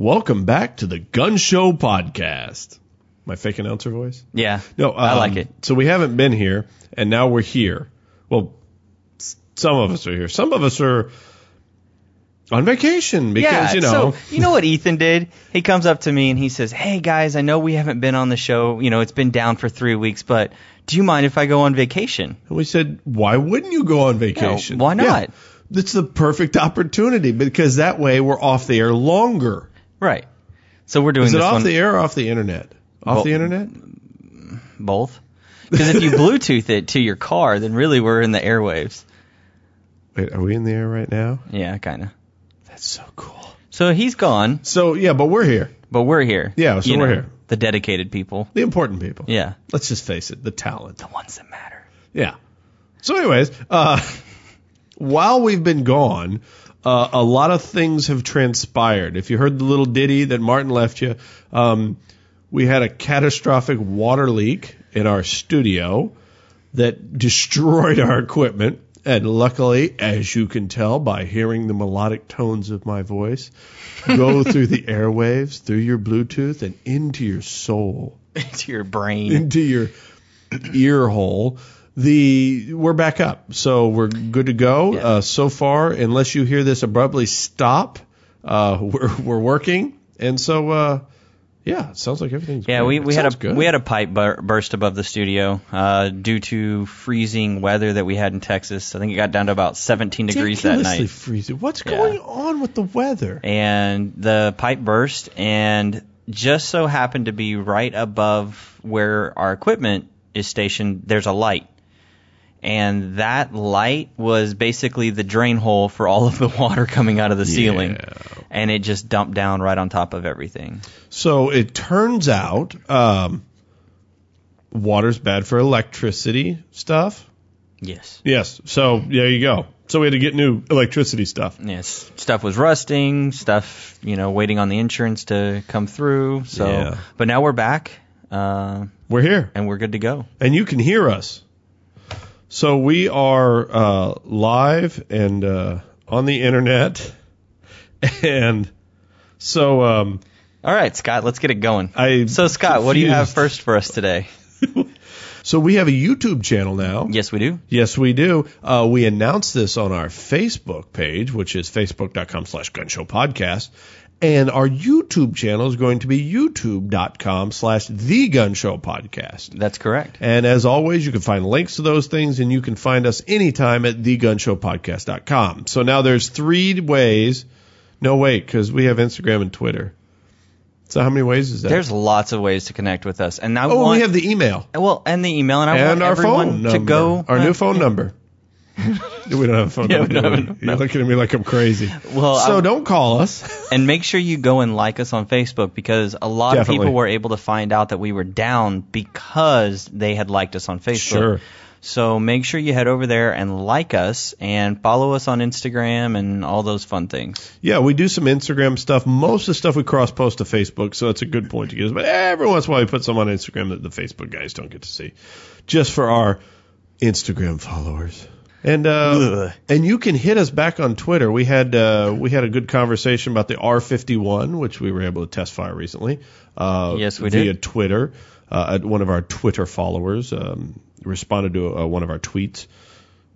Welcome back to the Gun Show podcast. My fake announcer voice? Yeah. No, I um, like it. So we haven't been here, and now we're here. Well, s- some of us are here. Some of us are on vacation because yeah, you know. So you know what Ethan did? He comes up to me and he says, "Hey guys, I know we haven't been on the show. You know, it's been down for three weeks, but do you mind if I go on vacation?" And we said, why wouldn't you go on vacation? why not? Yeah, It's the perfect opportunity because that way we're off the air longer. Right. So we're doing Is it this off one the air or off the internet? Off Well- the internet? both. Because if you Bluetooth it to your car, then really we're in the airwaves. Wait, are we in the air right now? Yeah, kind of. That's so cool. So he's gone, So yeah, but we're here. but we're here. Yeah, so we're here. The dedicated people. The important people. Yeah. Let's just face it, the talent. The ones that matter. Yeah. So, anyways, uh, while we've been gone, uh, a lot of things have transpired. If you heard the little ditty that Martin left you, um, we had a catastrophic water leak in our studio that destroyed our equipment. And luckily, as you can tell by hearing the melodic tones of my voice, go through the airwaves, through your Bluetooth, and into your soul into your brain. into your ear hole. The we're back up, so we're good to go. Yeah. Uh, so far, unless you hear this abruptly stop, uh, we're we're working, and so uh, yeah, it sounds like everything's Yeah, great. we, we had a good. we had a pipe bur- burst above the studio uh, due to freezing weather that we had in Texas. I think it got down to about 17 degrees that night, freezing. What's Yeah. going on with the weather? and the pipe burst, and just so happened to be right above where our equipment is stationed. There's a light, and that light was basically the drain hole for all of the water coming out of the ceiling, Yeah. and it just dumped down right on top of everything. So it turns out um, water's bad for electricity stuff. Yes. Yes. So there you go. So we had to get new electricity stuff. Yes, stuff was rusting, stuff, you know, waiting on the insurance to come through. So, Yeah. but now we're back, uh, We're here. and we're good to go. and you can hear us. So we are uh, live and uh, on the internet, and so um, All right, Scott, let's get it going. I. So, Scott, what do you have first for us today? So we have a YouTube channel now. Yes, we do. Yes, we do. Uh, we announced this on our Facebook page, which is facebook.com slash gunshow podcast. And our YouTube channel is going to be youtube.com slash the gun show podcast. That's correct. And as always, you can find links to those things and you can find us anytime at thegunshowpodcast.com. So now there's three ways. No, wait, because we have Instagram and Twitter. So how many ways is that? There's lots of ways to connect with us, and I oh, want we have the email well, and the email, and I and want our everyone phone to go. Our uh, new phone number. we don't have a phone Yeah, number. we do don't we? have- You're looking at me like I'm crazy. Well, so I- don't call us. And make sure you go and like us on Facebook because a lot Definitely. of people were able to find out that we were down because they had liked us on Facebook. Sure. So make sure you head over there and like us and follow us on Instagram and all those fun things. Yeah, we do some Instagram stuff. Most of the stuff we cross post to Facebook, so that's a good point to get us. But every once in a while, we put some on Instagram that the Facebook guys don't get to see, just for our Instagram followers. And uh, and you can hit us back on Twitter. We had uh, we had a good conversation about the R51, which we were able to test fire recently. Uh, Yes, we via did. Twitter. Uh, one of our Twitter followers um, responded to uh, one of our tweets.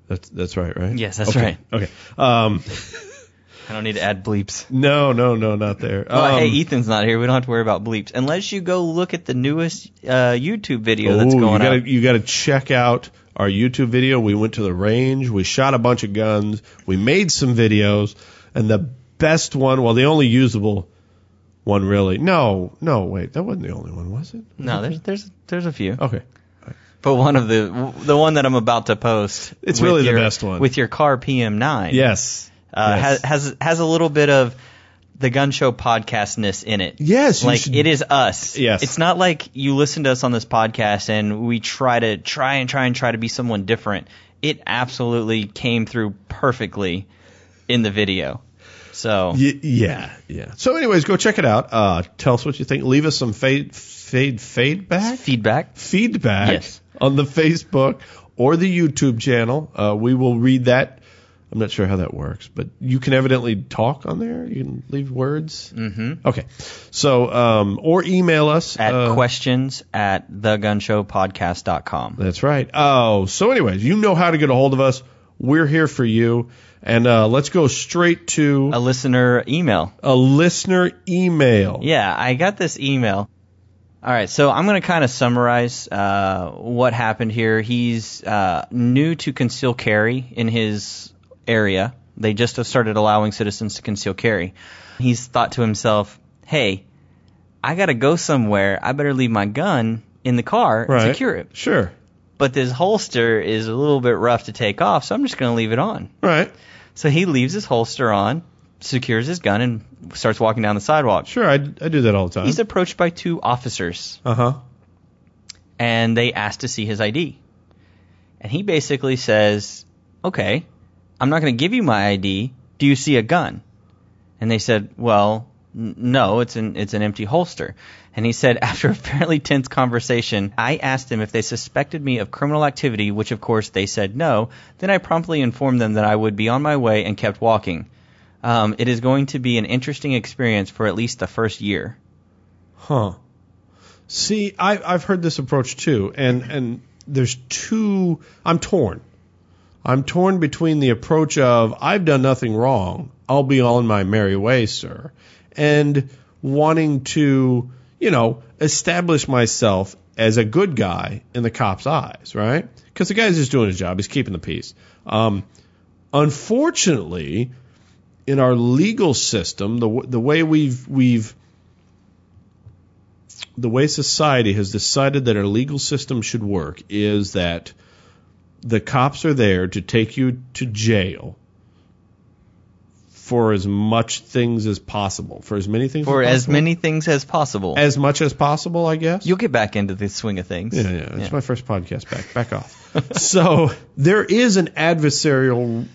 That's that's right, right? Yes, that's Okay. right. Okay. Um, I don't need to add bleeps. no, no, no, not there. Well, Um, hey, Ethan's not here. We don't have to worry about bleeps unless you go look at the newest uh, YouTube video that's Ooh, going you gotta, up. You got to check out our YouTube video. We went to the range. We shot a bunch of guns. We made some videos, and the best one, well, the only usable one, really. No, no, wait, that wasn't the only one, was it? No, there's there's there's a few. Okay. But one of the the one that I'm about to post. It's really the best one. with your Kahr PM9. Yes. uh, yes. has has has a little bit of the gun show podcastness in it. Yes, like should- it is us. Yes. it's not like you listen to us on this podcast and we try to try and try and try to be someone different. It absolutely came through perfectly in the video. So Y- yeah, yeah. So, anyways, go check it out. Uh, tell us what you think. Leave us some fade, fade, feedback. feedback. feedback Yes. on the Facebook or the YouTube channel. Uh, we will read that I'm not sure how that works, but you can evidently talk on there. You can leave words. Mm-hmm. Okay. So, um, or email us At uh, questions at thegunshowpodcast.com. That's right. Oh, so anyways, you know how to get a hold of us. We're here for you. And uh, let's go straight to A listener email. a listener email. Yeah, I got this email. All right, so I'm going to kind of summarize uh, what happened here. He's uh, new to conceal carry in his area. They just have started allowing citizens to conceal carry. He's thought to himself, hey, I got to go somewhere. I better leave my gun in the car and secure it. Sure. But this holster is a little bit rough to take off, so I'm just going to leave it on. Right. So he leaves his holster on, secures his gun, and starts walking down the sidewalk. Sure. I, I do that all the time. He's approached by two officers, uh huh. and they ask to see his ID. And he basically says, "Okay, I'm not going to give you my ID. Do you see a gun?" And they said, "Well, n- no, it's an it's an empty holster." And he said, after a fairly tense conversation, I asked them if they suspected me of criminal activity, which of course they said no. Then I promptly informed them that I would be on my way and kept walking. Um, it is going to be an interesting experience for at least the first year. Huh. See, I, I've heard this approach too, and and there's two. I'm torn. I'm torn between the approach of I've done nothing wrong, I'll be on my merry way, sir, and wanting to, you know, establish myself as a good guy in the cop's eyes, right? Because the guy's just doing his job, he's keeping the peace. Um, unfortunately, in our legal system, the the way we've we've the way society has decided that our legal system should work is that the cops are there to take you to jail for as much things as possible, for as many things For as, as possible. many things as possible. as much as possible, I guess. You'll get back into the swing of things. Yeah, yeah. It's my first podcast back. Back off. so there is an adversarial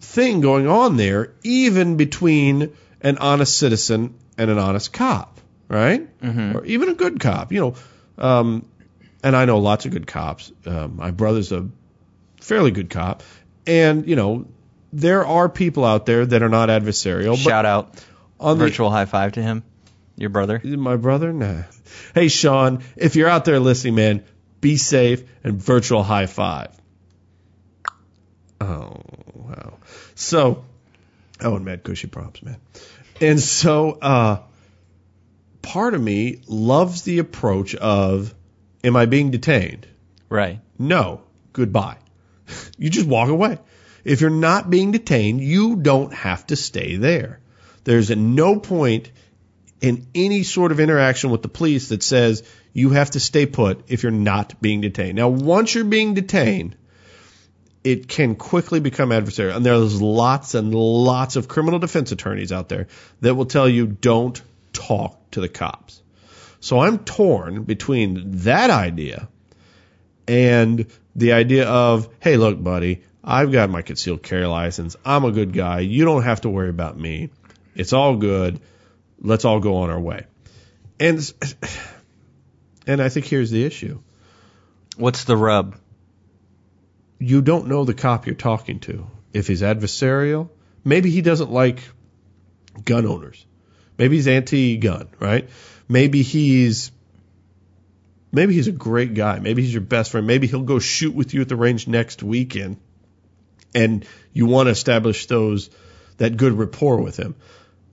thing going on there, even between an honest citizen and an honest cop, right? Mhm. Or even a good cop. You know, um, and I know lots of good cops. Uh, my brother's a fairly good cop, and you know, there are people out there that are not adversarial. Shout out, on the virtual high five to him, your brother. my brother? Nah. Hey, Sean, if you're out there listening, man, be safe and virtual high five. Oh, wow. So, oh, and Mad Cushy props, man. And so, uh, part of me loves the approach of, am I being detained? Right. No. Goodbye. You just walk away. If you're not being detained, you don't have to stay there. There's no point in any sort of interaction with the police that says you have to stay put if you're not being detained. Now, once you're being detained, it can quickly become adversarial. And there's lots and lots of criminal defense attorneys out there that will tell you don't talk to the cops. So I'm torn between that idea and the idea of, hey, look, buddy, I've got my concealed carry license. I'm a good guy. You don't have to worry about me. It's all good. Let's all go on our way. And and I think here's the issue. What's the rub? You don't know the cop you're talking to. If he's adversarial, maybe he doesn't like gun owners. Maybe he's anti-gun, right? Maybe he's maybe he's a great guy. Maybe he's your best friend. Maybe he'll go shoot with you at the range next weekend, and you want to establish those that good rapport with him.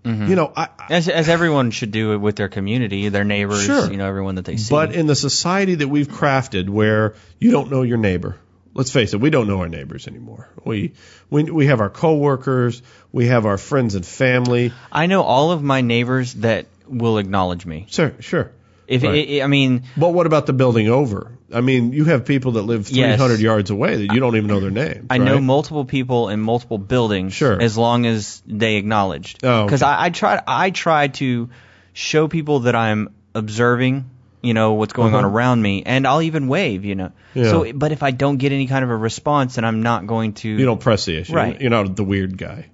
Mhm. You know, I, I As, as everyone should do it with their community, their neighbors, Sure. you know, everyone that they see. But in the society that we've crafted, where you don't know your neighbor, let's face it, we don't know our neighbors anymore. We we we have our coworkers, we have our friends and family. I know all of my neighbors that will acknowledge me. Sure, sure. If Right. I I mean, But what about the building over? I mean, you have people that live Yes. 300 yards away that you don't even know their names. I know multiple people in multiple buildings. Sure. As long as they acknowledged. Oh, okay. Because I, I try I try to show people that I'm observing. You know what's going on Uh-huh. around me, and I'll even wave. You know. Yeah. So, but if I don't get any kind of a response, then I'm not going to. You don't press the issue. Right. You're not the weird guy.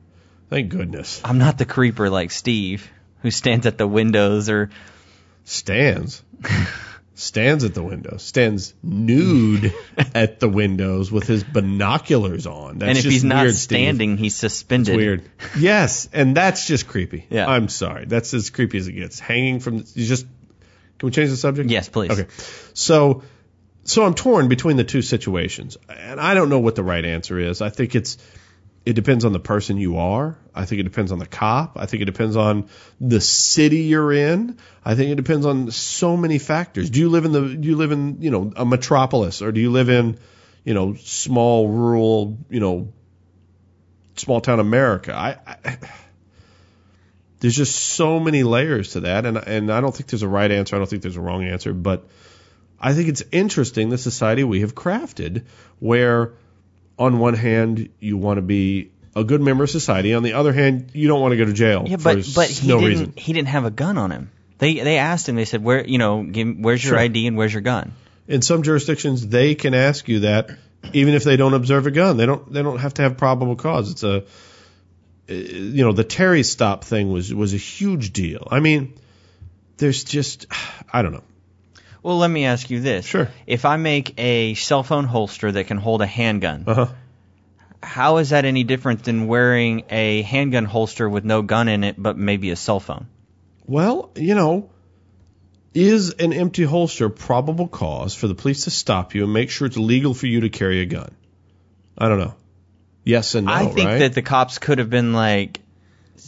Thank goodness. I'm not the creeper like Steve, who stands at the windows or Stands. stands at the window, stands nude at the windows with his binoculars on. That's and if just he's not weird, Steve. standing, he's suspended. Weird. Yes, and that's just creepy. Yeah. I'm sorry. That's as creepy as it gets. Hanging from you just Can we change the subject? Yes, please. Okay. So so I'm torn between the two situations. And I don't know what the right answer is. I think it's it depends on the person you are. I think it depends on the cop. I think it depends on the city you're in. I think it depends on so many factors. Do you live in the do you live in, you know, a metropolis or do you live in, you know, small rural, you know, small town America? I, I there's just so many layers to that and and I don't think there's a right answer. I don't think there's a wrong answer, but I think it's interesting the society we have crafted where on one hand you want to be a good member of society, on the other hand you don't want to go to jail Yeah, for but but he no didn't reason. he didn't have a gun on him. They they asked him. They said, "Where you know, give, where's your Sure. ID and where's your gun?" In some jurisdictions they can ask you that even if they don't observe a gun. They don't they don't have to have probable cause. It's a uh, you know, the Terry stop thing was was a huge deal. I mean, there's just I don't know. Well, let me ask you this: Sure. If I make a cell phone holster that can hold a handgun, Uh-huh. how is that any different than wearing a handgun holster with no gun in it, but maybe a cell phone? Well, you know, is an empty holster probable cause for the police to stop you and make sure it's legal for you to carry a gun? I don't know. Yes and no, I think right? that the cops could have been like,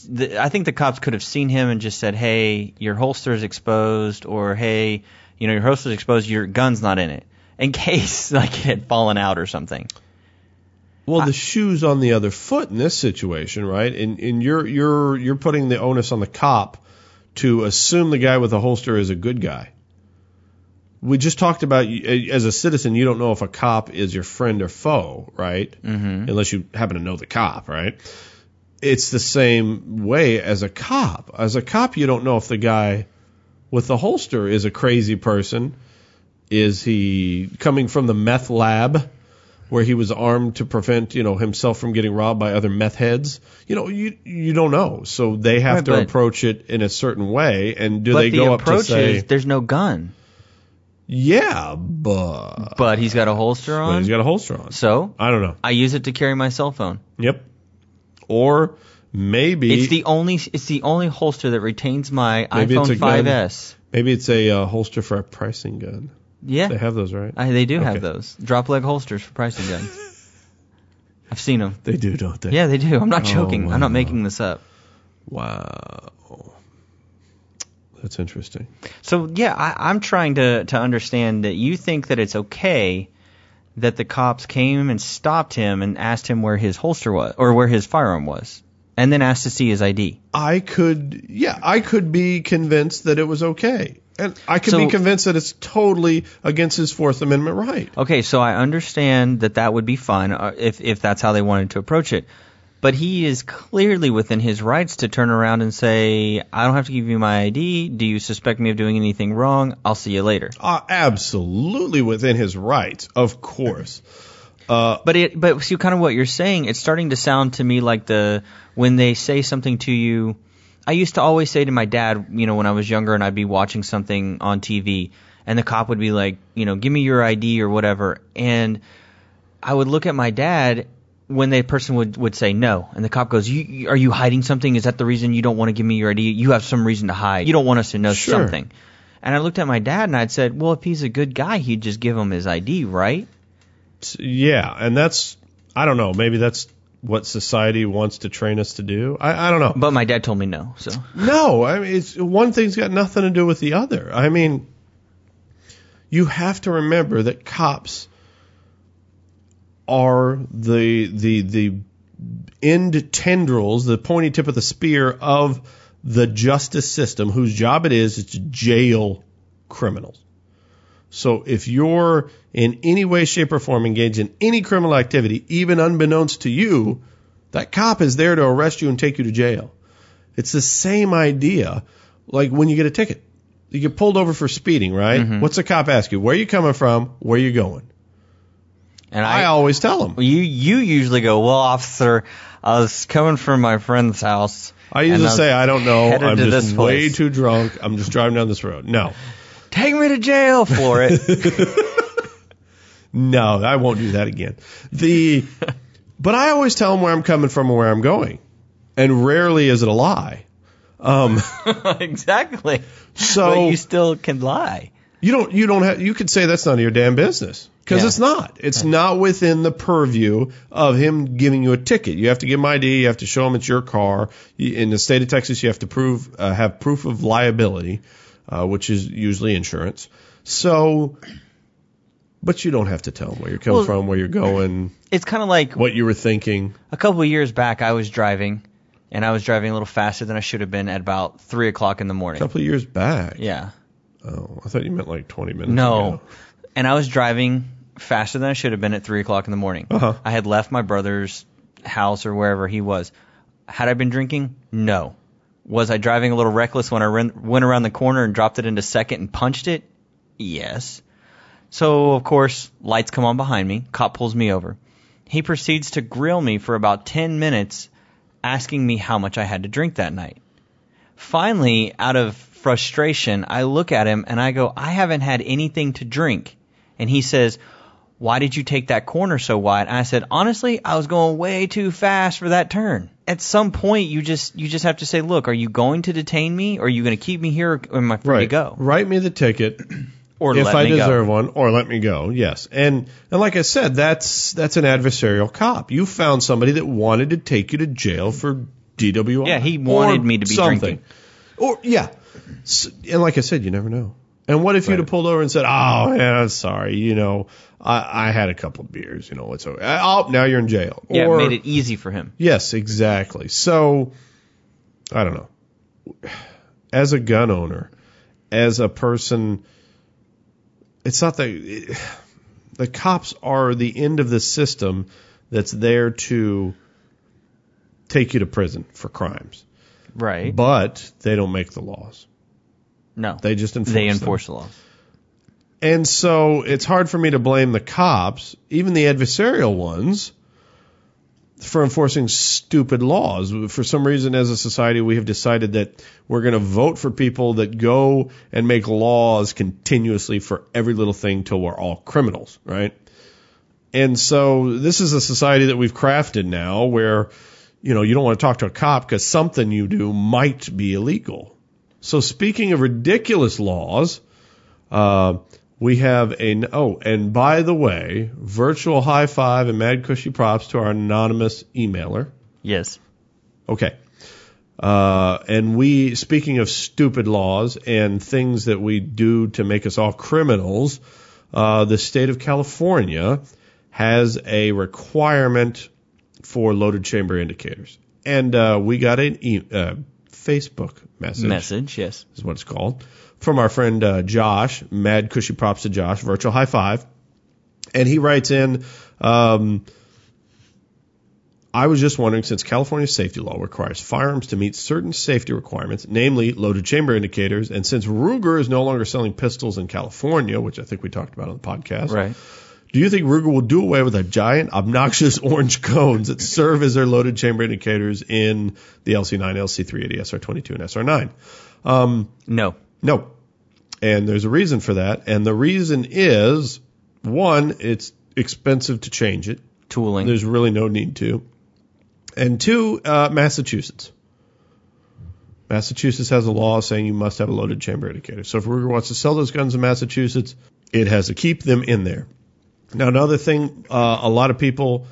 the, I think the cops could have seen him and just said, "Hey, your holster's exposed," or "Hey, you know, your host holster's exposed, your gun's not in it," in case like it had fallen out or something. well, the shoe's on the other foot in this situation, right? And and you're you're you're putting the onus on the cop to assume the guy with the holster is a good guy. We just talked about as a citizen, you don't know if a cop is your friend or foe, right? Mm-hmm. unless you happen to know the cop, right? It's the same way as a cop. As a cop, you don't know if the guy with the holster is a crazy person. Is he coming from the meth lab where he was armed to prevent, you know, himself from getting robbed by other meth heads? You know, you you don't know. So they have Right, to but- approach it in a certain way. And do they the go up to say, is there's no gun, yeah, but, but he's got a holster but on. he's got a holster on? so I don't know. I use it to carry my cell phone. Yep. Or maybe It's the only it's the only holster that retains my Maybe iPhone a gun. 5S. Maybe it's a uh, holster for a pricing gun. Yeah, They have those, right? I, they do Okay. have those drop leg holsters for pricing guns. I've seen them. They do, don't they? Yeah, they do. I'm not Oh, joking. I'm not making this up. Wow. That's interesting. So yeah, I, I'm trying to to understand that you think that it's okay that the cops came and stopped him and asked him where his holster was or where his firearm was, and then asked to see his ID. I could, yeah, I could be convinced that it was okay. And I could be convinced that it's totally against his Fourth Amendment right. Okay, so I understand that that would be fine uh, if if that's how they wanted to approach it. But he is clearly within his rights to turn around and say, "I don't have to give you my ID. Do you suspect me of doing anything wrong? I'll see you later." Uh, absolutely within his rights, of course. Uh, But it, but see, kind of what you're saying, it's starting to sound to me like the when they say something to you. I used to always say to my dad, you know, when I was younger and I'd be watching something on TV, and the cop would be like, you know, give me your ID or whatever, and I would look at my dad when the person would would say no, and the cop goes, you, "Are you hiding something? Is that the reason you don't want to give me your ID? You have some reason to hide. You don't want us to know Sure. something." And I looked at my dad and I'd said, "Well, if he's a good guy, he'd just give him his ID, right?" yeah, and that's, I don't know, maybe that's what society wants to train us to do. I, I don't know. But my dad told me no, so. No, I mean, it's one thing's got nothing to do with the other. I mean, you have to remember that cops are the the the end tendrils, the pointy tip of the spear of the justice system, whose job it is is to jail criminals. So if you're in any way, shape, or form engaged in any criminal activity, even unbeknownst to you, that cop is there to arrest you and take you to jail. It's the same idea like when you get a ticket. You get pulled over for speeding, right? Mm-hmm. What's the cop ask you? Where are you coming from? Where are you going? And I, I, always tell them. you you usually go, well, officer, I was coming from my friend's house. I usually say I don't know. I'm just way too drunk. I'm just driving down this road. No. Take me to jail for it. No, I won't do that again. The, but I always tell them where I'm coming from and where I'm going, and rarely is it a lie. Um, exactly. so but you still can lie. You don't. You don't have. You could say that's none of your damn business because Yeah. it's not. It's not within the purview of him giving you a ticket. You have to give him ID. You have to show him it's your car. In the state of Texas, you have to prove uh, have proof of liability, uh, which is usually insurance. So, but you don't have to tell them where you're coming Well- from, where you're going, It's kind of like what you were thinking. a couple of years back. I was driving, and I was driving a little faster than I should have been at about three o'clock in the morning. A couple of years back. Yeah. Oh, I thought you meant like 20 minutes. No. ago. And I was driving faster than I should have been at three o'clock in the morning. Uh-huh. I had left my brother's house or wherever he was. Had I been drinking? No. Was I driving a little reckless when I ran, went around the corner and dropped it into second and punched it? Yes. So, of course, lights come on behind me. Cop pulls me over. He proceeds to grill me for about 10 minutes, asking me how much I had to drink that night. Finally, out of frustration, I look at him and I go, I haven't had anything to drink. And he says, Why did you take that corner so wide? And I said, Honestly, I was going way too fast for that turn. At some point, you just you just have to say, Look, are you going to detain me, or are you going to keep me here, or am I free Right. to go, Write me the ticket. or if I deserve go? one, or let me go. Yes, and and like I said, that's that's an adversarial cop. You found somebody that wanted to take you to jail for DWI. Yeah, he wanted me to be something. drinking. Or yeah, and like I said, you never know. And what if you'd have pulled over and said, "Oh, yeah, sorry, you know, I, I had a couple of beers, you know, it's okay. Oh, now you're in jail." Yeah, or, it made it easy for him. Yes, exactly. So, I don't know. As a gun owner, as a person, it's not that the cops are the end of the system that's there to take you to prison for crimes, Right. but they don't make the laws. No. They just enforce. They them. enforce the laws. And so it's hard for me to blame the cops, even the adversarial ones, for enforcing stupid laws. For some reason, as a society, we have decided that we're going to vote for people that go and make laws continuously for every little thing till we're all criminals, right? And so this is a society that we've crafted now where, you know, you don't want to talk to a cop because something you do might be illegal. So speaking of ridiculous laws, uh, we have a oh, and by the way, virtual high five and mad cushy props to our anonymous emailer. Yes. Okay. Uh, and we, speaking of stupid laws and things that we do to make us all criminals, uh, the state of California has a requirement for loaded chamber indicators. And uh, we got an e- uh, Facebook message Message. Yes. is what it's called, from our friend uh, Josh. Mad cushy props to Josh. Virtual high five. And he writes in, um, I was just wondering, since California's safety law requires firearms to meet certain safety requirements, namely loaded chamber indicators, and since Ruger is no longer selling pistols in California, which I think we talked about on the podcast, Right. Do you think Ruger will do away with the giant, obnoxious orange cones that serve as their loaded chamber indicators in the LC9, LC380, SR22, and SR9? Um, No. no. And there's a reason for that. And the reason is one, it's expensive to change it. Tooling. There's really no need to. And two, uh, Massachusetts. Massachusetts has a law saying you must have a loaded chamber indicator. So if Ruger wants to sell those guns in Massachusetts, it has to keep them in there. Now, another thing uh, a lot of people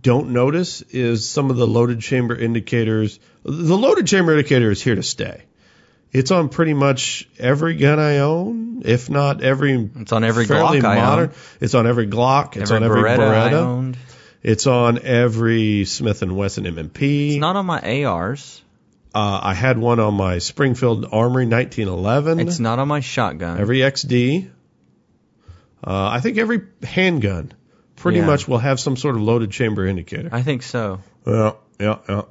don't notice is some of the loaded chamber indicators. The loaded chamber indicator is here to stay. It's on pretty much every gun I own, if not every. It's on every fairly Glock I own. It's on every Glock. It's every on every Beretta, I owned. It's on every Smith and Wesson M&P. It's not on my ARs. uh, I had one on my Springfield Armory 1911. It's not on my shotgun. every XD. Uh, I think every handgun pretty Yeah. much will have some sort of loaded chamber indicator. I think so. Yeah, yeah, yeah.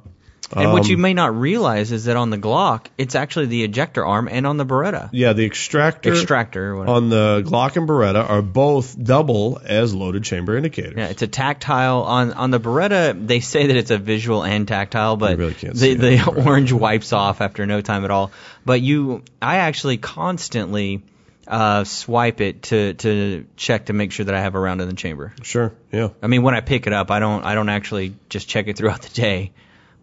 And what Um, you may not realize is that on the Glock, it's actually the ejector arm, and on the Beretta Yeah, the extractor, extractor. On the Glock and Beretta are both double as loaded chamber indicators. Yeah, it's a tactile on on the Beretta. They say that it's a visual and tactile, but really the the orange wipes off after no time at all. But you, I actually constantly uh, swipe it to to check to make sure that I have a round in the chamber. Sure, yeah. I mean, when I pick it up, I don't I don't actually just check it throughout the day,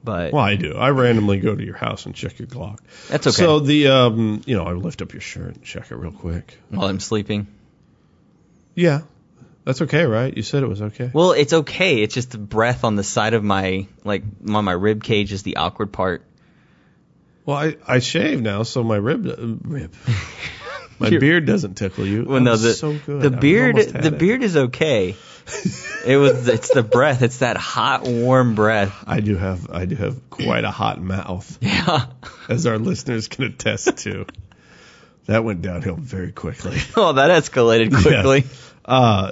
but Well, I do. I randomly go to your house and check your Glock. that's okay. So the, um, you know, I lift up your shirt and check it real quick. while I'm sleeping, Yeah, that's okay, right? You said it was okay. well, it's okay. It's just the breath on the side of my like on my rib cage is the awkward part. Well, I, I shave now, so my rib, uh, rib, my Your- beard doesn't tickle you. Well, no, the so good. the beard the it. beard is okay. it was it's the breath. It's that hot, warm breath. I do have I do have quite a hot mouth, Yeah. as our listeners can attest to. That went downhill very quickly. Oh, that escalated quickly. Yeah. Uh,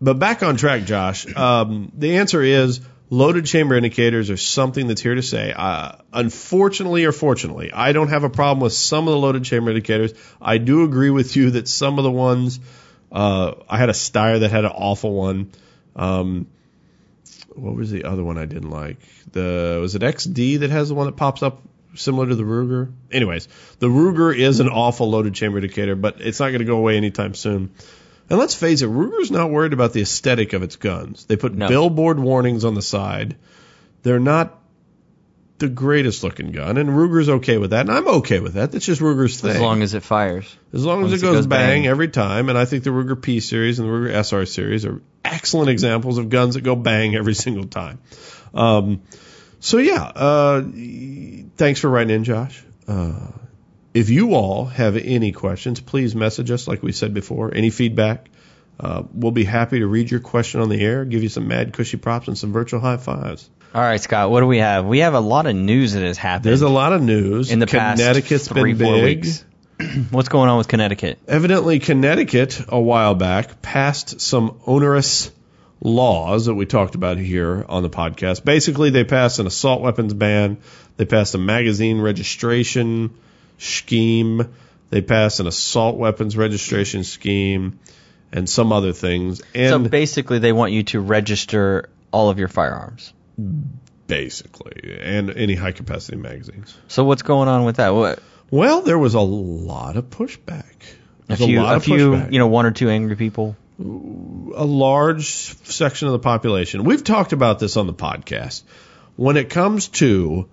but back on track, Josh. Um, the answer is loaded chamber indicators are something that's here to say. Uh, unfortunately or fortunately, I don't have a problem with some of the loaded chamber indicators. I do agree with you that some of the ones, uh, I had a Steyr that had an awful one. Um, what was the other one I didn't like? The was it XD that has the one that pops up similar to the Ruger? Anyways, the Ruger is an awful loaded chamber indicator, but it's not going to go away anytime soon. And let's face it, Ruger's not worried about the aesthetic of its guns. They put No. billboard warnings on the side. They're not the greatest looking gun, and Ruger's okay with that, and I'm okay with that. That's just Ruger's thing. As long as it fires. As long as as it it goes, goes bang, bang. every time, and I think the Ruger P series and the Ruger SR series are excellent examples of guns that go bang every single time. Um, so yeah, uh, thanks for writing in, Josh. Uh, if you all have any questions, please message us, like we said before. Any feedback, uh, we'll be happy to read your question on the air, give you some mad cushy props and some virtual high fives. All right, Scott. What do we have? We have a lot of news that has happened There's a lot of news. in the past Connecticut's three, been four big. weeks. What's going on with Connecticut? Evidently, Connecticut a while back passed some onerous laws that we talked about here on the podcast. Basically, they passed an assault weapons ban, they passed a magazine registration scheme, they passed an assault weapons registration scheme, and some other things. so basically, they want you to register all of your firearms. basically, and any high capacity magazines. So what's going on with that? What Well, there was a lot of pushback. a few, lot a of few, pushback. you know, one or two angry people. a large section of the population. We've talked about this on the podcast. When it comes to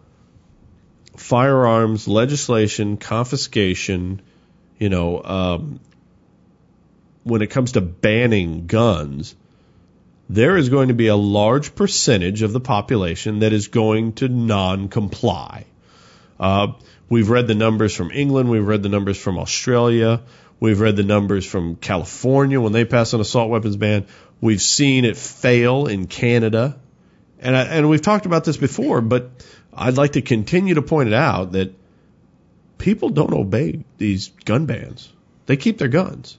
firearms legislation, confiscation, you know, um, when it comes to banning guns, there is going to be a large percentage of the population that is going to non-comply. Uh, we've read the numbers from England. We've read the numbers from Australia. We've read the numbers from California when they passed an assault weapons ban. We've seen it fail in Canada. And, I, and we've talked about this before, but I'd like to continue to point it out that people don't obey these gun bans. They keep their guns.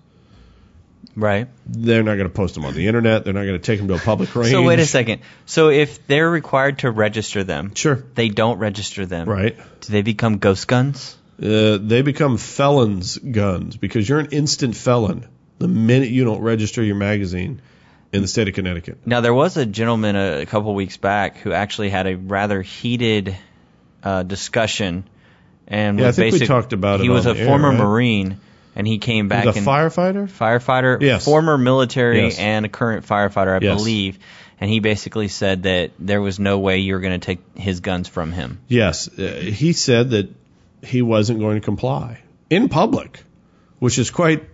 Right. They're not going to post them on the internet. They're not going to take them to a public range. So wait a second. So if they're required to register them, Sure. they don't register them. Right. Do they become ghost guns? Uh, they become felons' guns because you're an instant felon the minute you don't register your magazine in the state of Connecticut. Now there was a gentleman a, a couple weeks back who actually had a rather heated uh, discussion, and Yeah, was I think we talked about it He was a air, former right? Marine, and he came back He's a and firefighter? firefighter, Yes. former military, Yes. and a current firefighter, I Yes. believe. And he basically said that there was no way you were going to take his guns from him. Yes. Uh, he said that he wasn't going to comply in public, which is quite,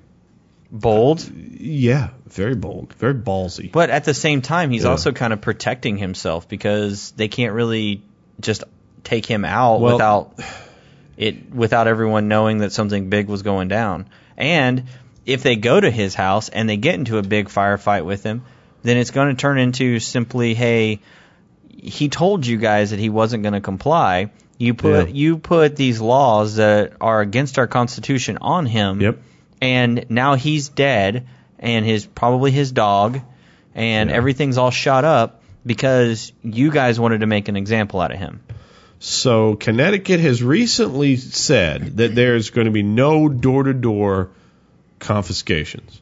Bold, yeah, very bold, very ballsy. but at the same time, he's Yeah. also kind of protecting himself because they can't really just take him out Well- without it without everyone knowing that something big was going down. And if they go to his house and they get into a big firefight with him, then it's going to turn into simply, hey, he told you guys that he wasn't going to comply. You put Yeah. you put these laws that are against our constitution on him. Yep. And now he's dead and his probably his dog and Yeah. everything's all shot up because you guys wanted to make an example out of him. So Connecticut has recently said that there's going to be no door to door confiscations.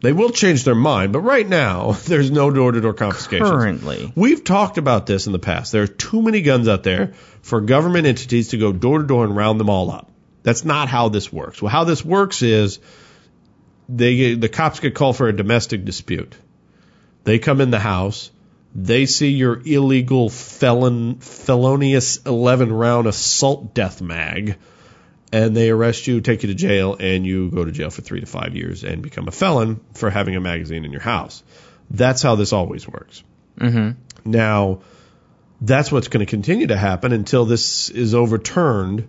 They will change their mind, but right now there's no door to door confiscations. Currently. We've talked about this in the past. There are too many guns out there for government entities to go door to door and round them all up. That's not how this works. Well, how this works is they the cops get called for a domestic dispute. They come in the house, they see your illegal felon felonious 11 round assault death mag and they arrest you, take you to jail, and you go to jail for three to five years and become a felon for having a magazine in your house. That's how this always works. hmm Now, that's what's going to continue to happen until this is overturned,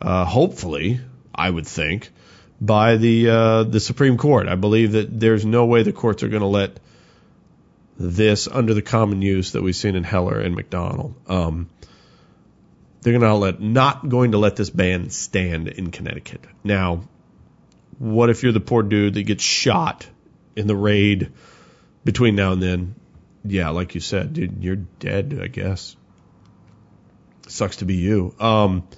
uh, hopefully, I would think, by the uh, the Supreme Court. I believe that there's no way the courts are going to let this under the common use that we've seen in Heller and McDonald. Um, they're going to let not going to let this ban stand in Connecticut. Now, what if you're the poor dude that gets shot in the raid between now and then? Yeah, like you said, dude, you're dead, I guess. Sucks to be you. Um,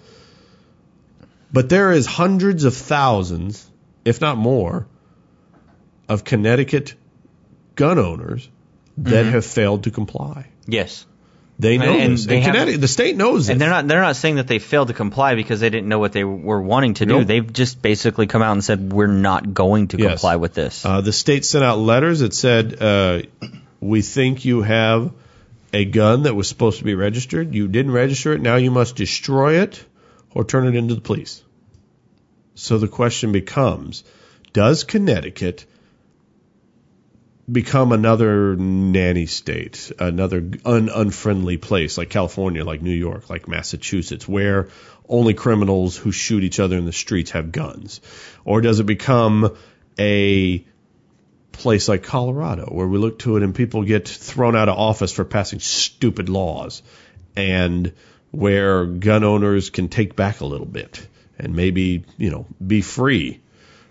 but there is hundreds of thousands, if not more, of Connecticut gun owners that have failed to comply. Yes. They know And- and they Connecticut, the state knows And they're not they're not saying that they failed to comply because they didn't know what they were wanting to do. Nope. They've just basically come out and said we're not going to Yes. comply with this. Uh, the state sent out letters that said, uh, "We think you have a gun that was supposed to be registered. You didn't register it. Now you must destroy it or turn it into the police." So the question becomes: Does Connecticut become another nanny state, another un- unfriendly place like California, like New York, like Massachusetts, where only criminals who shoot each other in the streets have guns? Or does it become a place like Colorado where we look to it and people get thrown out of office for passing stupid laws and where gun owners can take back a little bit and maybe, you know, be free?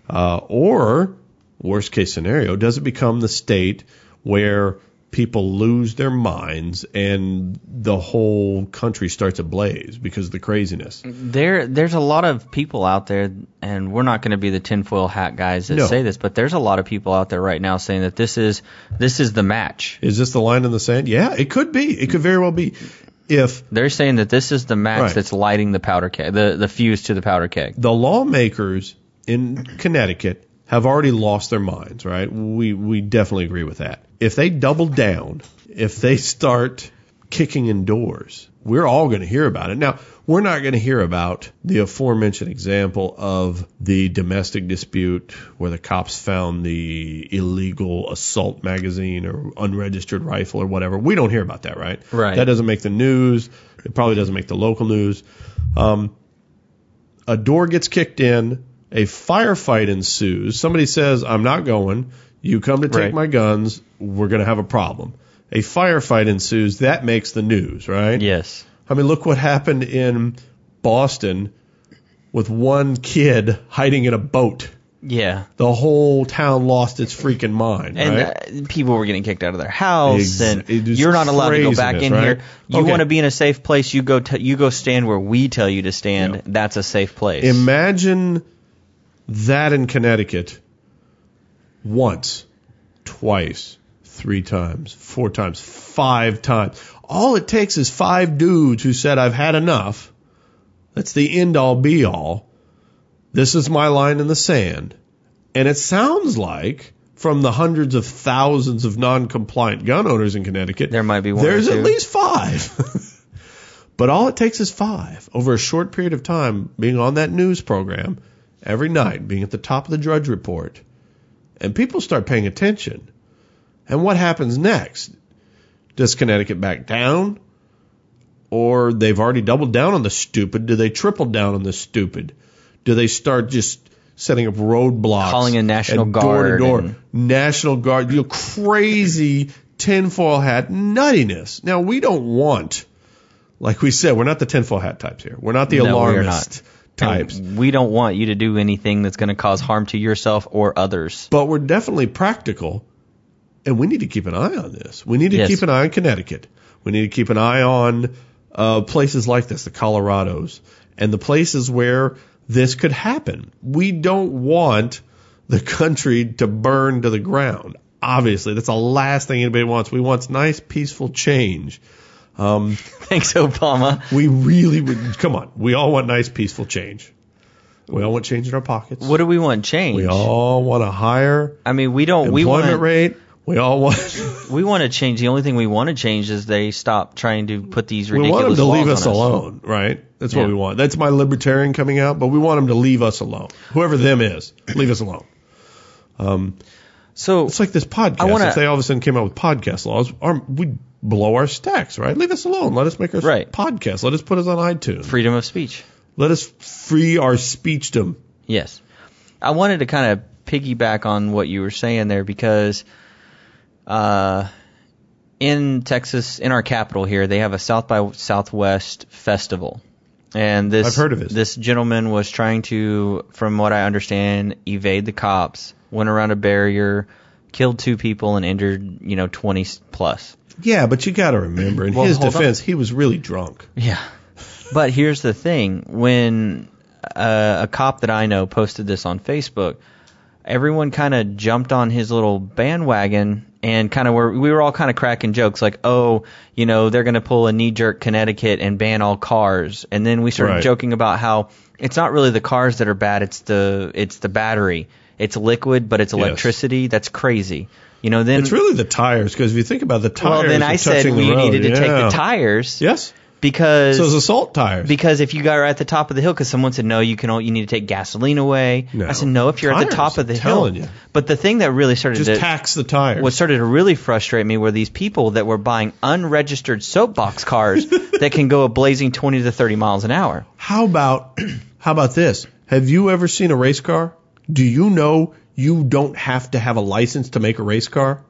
Uh, or worst case scenario, does it become the state where people lose their minds and the whole country starts ablaze because of the craziness? There, there's a lot of people out there, and we're not going to be the tinfoil hat guys that No. say this, but there's a lot of people out there right now saying that this is this is the match. Is this the line in the sand? Yeah, it could be. It could very well be. If They're saying that this is the match Right. that's lighting the powder keg, the the fuse to the powder keg. the lawmakers in Connecticut have already lost their minds, right? We we definitely agree with that. If they double down, if they start kicking in doors, we're all going to hear about it. Now, we're not going to hear about the aforementioned example of the domestic dispute where the cops found the illegal assault magazine or unregistered rifle or whatever. We don't hear about that, right? Right. That doesn't make the news. It probably doesn't make the local news. Um, a door gets kicked in, a firefight ensues. Somebody says, I'm not going. You come to take Right. my guns. We're going to have a problem. A firefight ensues. That makes the news, right? Yes. I mean, look what happened in Boston with one kid hiding in a boat. Yeah. The whole town lost its freaking mind, And right? uh, people were getting kicked out of their house, and you're not allowed to go back in right? here. You Okay. want to be in a safe place, you go t- you go stand where we tell you to stand. Yeah. That's a safe place. Imagine that in Connecticut once, twice, three times, four times, five times. All it takes is five dudes who said, I've had enough. That's the end all be all. This is my line in the sand. And it sounds like from the hundreds of thousands of non-compliant gun owners in Connecticut, There might be one There's at least five. but all it takes is five over a short period of time being on that news program every night, being at the top of the Drudge Report, and people start paying attention. And what happens next? Does Connecticut back down? Or they've already doubled down on the stupid? Do they triple down on the stupid? Do they start just setting up roadblocks? Calling a National guard, Door to door. and- National Guard, you know, crazy tinfoil hat nuttiness. Now, we don't want, like we said, we're not the tinfoil hat types here. We're not the No, alarmist types. And we don't want you to do anything that's going to cause harm to yourself or others. but we're definitely practical, and we need to keep an eye on this. We need to Yes. keep an eye on Connecticut. We need to keep an eye on uh, places like this, the Colorados, and the places where this could happen. We don't want the country to burn to the ground. Obviously, that's the last thing anybody wants. We want nice, peaceful change. Um, Thanks, Obama. we really would. Come on, we all want nice, peaceful change. We all want change in our pockets. What do we want change? We all want a higher I mean, we don't. We employment want. rate. We all want. We want to change. The only thing we want to change is they stop trying to put these ridiculous. we want them to leave laws us alone, right? That's what we want. That's my libertarian coming out, but we want them to leave us alone. Whoever them is, leave us alone. Um, so It's like this podcast. I wanna- if they all of a sudden came out with podcast laws, our, we'd blow our stacks, right? Leave us alone. Let us make our Right. podcast. Let us put us on iTunes. freedom of speech. Let us free our speechdom. Yes. I wanted to kind of piggyback on what you were saying there because uh, in Texas, in our capital here, they have a South by Southwest festival. And this I've heard of it. this gentleman was trying to, from what I understand, evade the cops, went around a barrier, killed two people and injured, you know, 20 plus. Yeah, but you got to remember, in Well, his hold on. defense, he was really drunk. Yeah. But here's the thing: when uh, a cop that I know posted this on Facebook, everyone kind of jumped on his little bandwagon and kind of were we were all kind of cracking jokes like, oh, you know, they're going to pull a knee jerk Connecticut and ban all cars, and then we started Right. joking about how it's not really the cars that are bad; it's the it's the battery. It's liquid, but it's Yes. electricity. That's crazy. You know, then It's really the tires, because if you think about the tires, well, then I said we road. needed to take the tires Yes. Because So it's assault tires. because if you got right at the top of the hill, because someone said no, you can only, you need to take gasoline away. No. I said no, if you're at the top of the I'm hill. telling you. But the thing that really started Just to tax the tires. what started to really frustrate me were these people that were buying unregistered soapbox cars that can go a blazing 20 to 30 miles an hour. How about how about this? Have you ever seen a race car? Do you know you don't have to have a license to make a race car?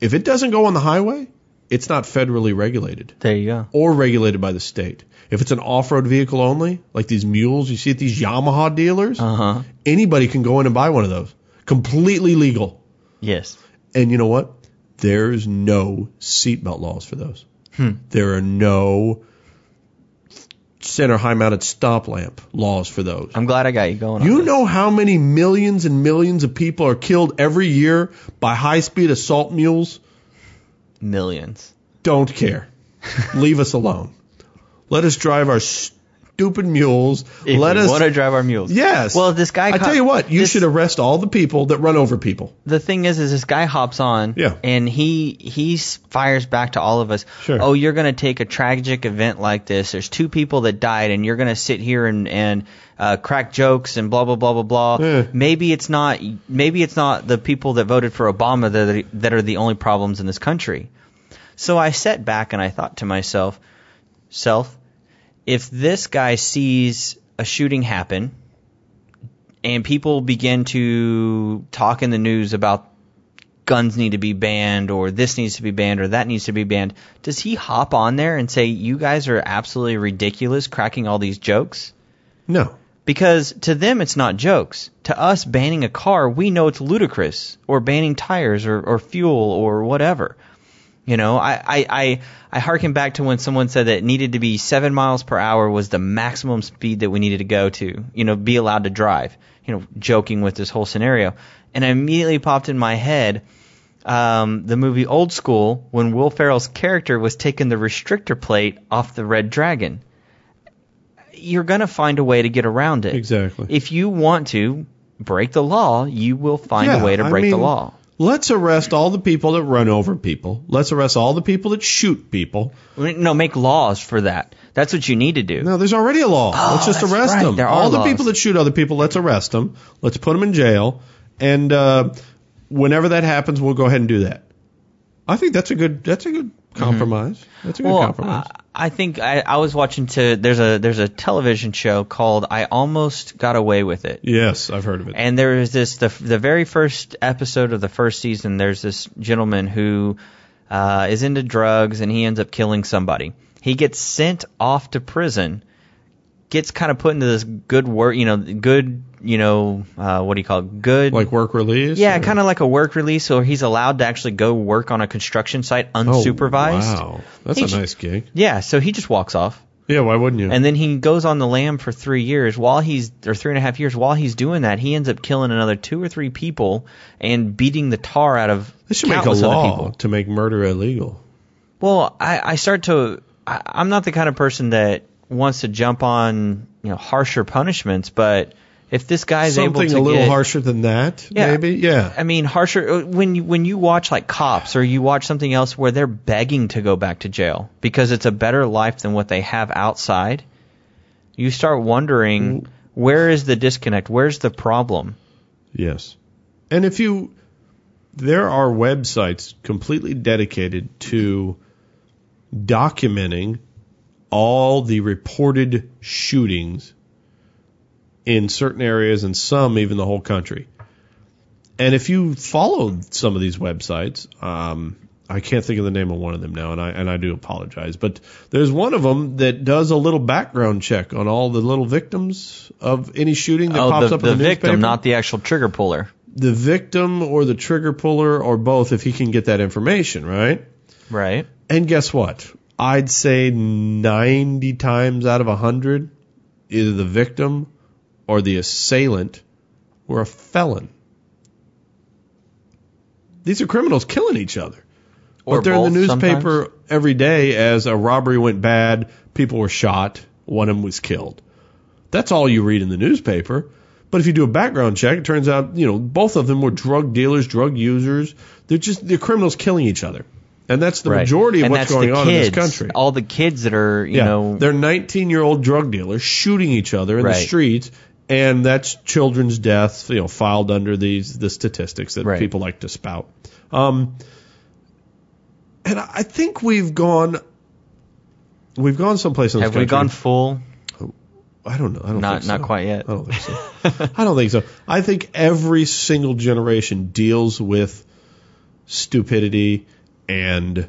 If it doesn't go on the highway, it's not federally regulated There you go. or regulated by the state. If it's an off-road vehicle only, like these mules you see at these Yamaha dealers, Uh huh. anybody can go in and buy one of those. Completely legal. Yes. And you know what? There's no seatbelt laws for those. Hmm. There are no center high mounted stop lamp laws for those. I'm glad I got you going. on You know how many millions and millions of people are killed every year by high speed assault mules? Millions. Don't care. Leave us alone. Let us drive our stupid mules. If Let us. want to drive our mules. Yes. Well, this guy. I tell you what, you this- should arrest all the people that run over people. the thing is, is this guy hops on, Yeah. and he he fires back to all of us. Sure. Oh, you're going to take a tragic event like this. There's two people that died, and you're going to sit here and and uh, crack jokes and blah blah blah blah blah. Yeah. Maybe it's not. Maybe it's not the people that voted for Obama that are the, that are the only problems in this country. So I sat back and I thought to myself, self, if this guy sees a shooting happen and people begin to talk in the news about guns need to be banned or this needs to be banned or that needs to be banned, does he hop on there and say, you guys are absolutely ridiculous cracking all these jokes? No. Because to them, it's not jokes. To us, banning a car, we know it's ludicrous. Or banning tires or, or fuel or whatever. You know, I, I, I, I harken back to when someone said that it needed to be seven miles per hour was the maximum speed that we needed to go to, you know, be allowed to drive. You know, joking with this whole scenario. And I immediately popped in my head um, the movie Old School when Will Ferrell's character was taking the restrictor plate off the Red Dragon. You're going to find a way to get around it. Exactly. If you want to break the law, you will find Yeah, a way to I break the mean, law. Let's arrest all the people that run over people. Let's arrest all the people that shoot people. No, make laws for that. That's what you need to do. No, there's already a law. let's just Oh, arrest right. them. There all the laws. people that shoot other people, let's arrest them. Let's put them in jail. And uh, whenever that happens, we'll go ahead and do that. I think that's a good. That's a good compromise. That's a good Mm-hmm. well, compromise. I, I think I, I was watching to there's a there's a television show called I Almost Got Away with It. yes, I've heard of it. And there is this the the very first episode of the first season. There's this gentleman who uh, is into drugs and he ends up killing somebody. He gets sent off to prison gets kind of put into this good work, you know, good, you know, uh, what do you call it? Good. Like work release? yeah, kind of like a work release, or he's allowed to actually go work on a construction site unsupervised. Oh, unsupervised. Wow. That's He a nice gig. Yeah, so he just walks off. Yeah, why wouldn't you? And then he goes on the lam for three years. While he's or three and a half years, while he's doing that, he ends up killing another two or three people and beating the tar out of they should make a law people. to make murder illegal. Well, I, I start to. I, I'm not the kind of person that wants to jump on you know harsher punishments, but if this guy's able Something to a little get, harsher than that, Yeah. maybe? Yeah. I mean, harsher uh, when you when you watch like cops or you watch something else where they're begging to go back to jail because it's a better life than what they have outside. You start wondering where is the disconnect? Where's the problem? Yes. And if you, there are websites completely dedicated to documenting all the reported shootings in certain areas and some even the whole country. And if you followed some of these websites, um, I can't think of the name of one of them now, and I and I do apologize. But there's one of them that does a little background check on all the little victims of any shooting that oh, pops the, up the in the victim, newspaper not the actual trigger puller. the victim or the trigger puller or both if he can get that information, right? Right. And guess what? I'd say 90 times out of 100, either the victim or the assailant were a felon. These are criminals killing each other. Or but they're in the newspaper sometimes. every day as a robbery went bad, people were shot, one of them was killed. That's all you read in the newspaper. But if you do a background check, it turns out, you know, both of them were drug dealers, drug users. They're just they're criminals killing each other. And that's the Right. majority of and what's going on in this country. All the kids that are, you yeah, know, they're 19 year old drug dealers shooting each other in the streets, and that's children's deaths, you know, filed under these the statistics that Right. people like to spout. Um, and I think we've gone, we've gone someplace in have we gone full? I don't know. I don't Not think so. not quite yet. I don't think so. I don't think so. I think every single generation deals with stupidity and,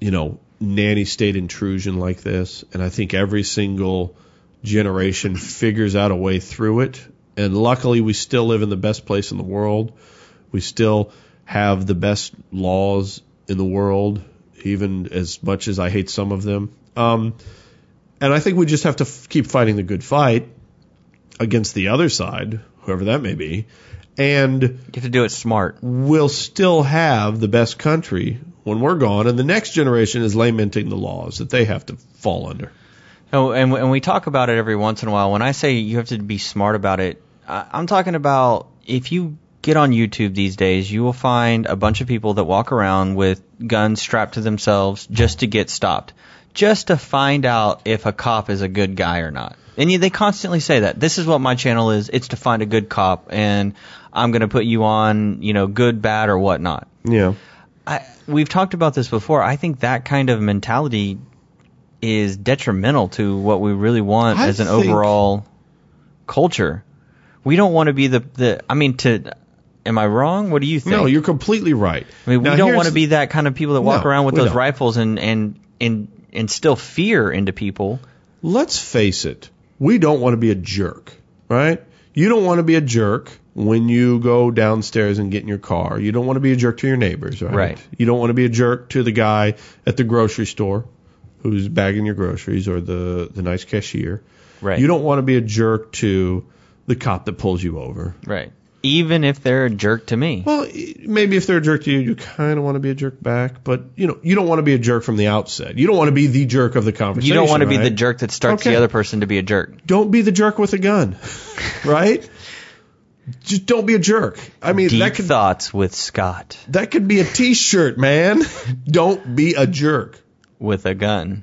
you know, nanny state intrusion like this. And I think every single generation figures out a way through it. And luckily, we still live in the best place in the world. We still have the best laws in the world, even as much as I hate some of them. Um, and I think we just have to f- keep fighting the good fight against the other side, whoever that may be, and You have to do it smart. we'll still have the best country when we're gone, and the next generation is lamenting the laws that they have to fall under. Oh, and, and we talk about it every once in a while. When I say you have to be smart about it, I, I'm talking about if you get on YouTube these days, you will find a bunch of people that walk around with guns strapped to themselves just to get stopped, just to find out if a cop is a good guy or not. And they constantly say that. This is what my channel is. It's to find a good cop, and I'm going to put you on, you know, good, bad, or whatnot. Yeah. I, we've talked about this before. I think that kind of mentality is detrimental to what we really want I as an overall culture. We don't want to be the, the I mean to am I wrong? What do you think? No, you're completely right. I mean, we don't want to be that kind of people that walk No, around with those don't. rifles and and and instill fear into people. Let's face it, we don't want to be a jerk, right? You don't want to be a jerk when you go downstairs and get in your car. You don't want to be a jerk to your neighbors, right? Right. You don't want to be a jerk to the guy at the grocery store who's bagging your groceries or the, the nice cashier. Right. You don't want to be a jerk to the cop that pulls you over. Right. Even if they're a jerk to me. Well, maybe if they're a jerk to you, you kind of want to be a jerk back, but you know, you don't want to be a jerk from the outset. You don't want to be the jerk of the conversation. You don't want to be the jerk that starts Okay. the other person to be a jerk. don't be the jerk with a gun, right? Just don't be a jerk. I mean, Deep that could thoughts with Scott that could be a T-shirt, man. don't be a jerk with a gun.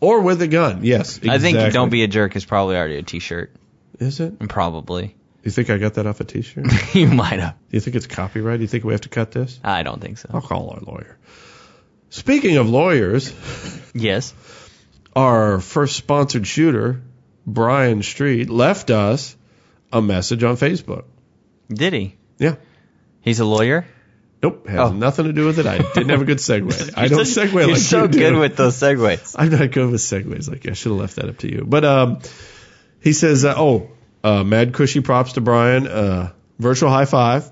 or with a gun. Yes, exactly. I think "Don't be a jerk" is probably already a T-shirt. Is it? Probably. You think I got that off a T-shirt? You might have. Do you think it's copyright? Do you think we have to cut this? I don't think so. I'll call our lawyer. Speaking of lawyers, Yes. our first sponsored shooter, Brian Street, left us a message on Facebook. Did he? Yeah. He's a lawyer. Nope, has Oh. nothing to do with it. I didn't have a good segue. I don't segue You're like so you do. good with those segues. I'm not good with segues. Like I should have left that up to you. But um, He says, uh, "Oh, uh, mad cushy props to Brian. Uh, virtual high five.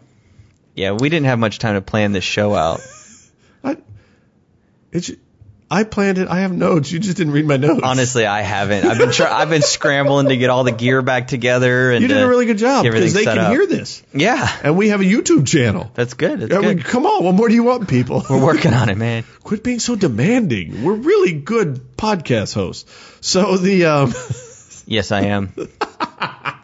Yeah, we didn't have much time to plan this show out. I, it's, I planned it. I have notes. You just didn't read my notes. Honestly, I haven't. I've been try- I've been scrambling to get all the gear back together. And you did a really good job because they can up. hear this, Yeah, and we have a YouTube channel. that's good. That's I mean, come on, what more do you want, people? We're working on it, man. Quit being so demanding. We're really good podcast hosts. So the um, Yes, I am.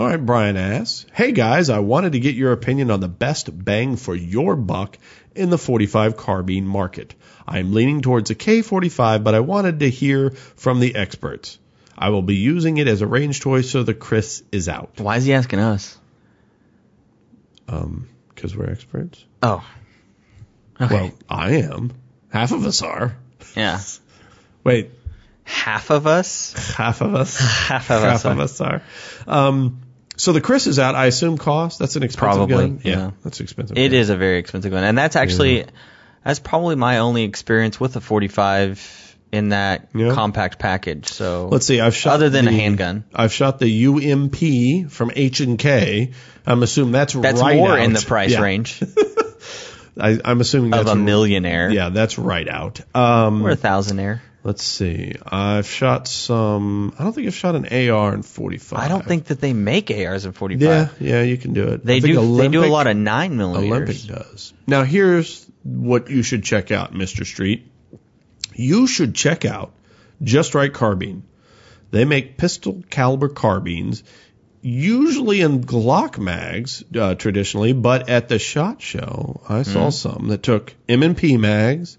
All right, Brian asks, Hey guys, I wanted to get your opinion on the best bang for your buck in the 45 carbine market. I'm leaning towards a K45, but I wanted to hear from the experts. I will be using it as a range toy, so the KRISS is out. Why is he asking us? Um, because we're experts. Oh, okay. Well, I am. Half of us are. yeah. Wait, Half of us. half of us. Half of us. half us. of are. us are. Um, so the KRISS is out. I assume cost. That's an expensive Probably, gun. yeah. that's expensive. It gun. is a very expensive gun, and that's actually that's probably my only experience with a 45 in that Yeah. compact package. So Let's see. I've shot other than a handgun. I've shot the UMP from H and K. I'm assuming that's That's right more out. in the price Yeah. range I, I'm assuming of that's a millionaire Yeah, that's right out. Um, or a thousandaire. Let's see. I've shot some. I don't think I've shot an AR in 45. I don't think that they make ARs in 45. Yeah, yeah, you can do it. They do. they do a lot of nine millimeters. Olympic does. Now here's what you should check out, Mr. Street. You should check out Just Right Carbine. They make pistol caliber carbines, usually in Glock mags uh, traditionally, but at the Shot Show I saw Mm-hmm. some that took M&P mags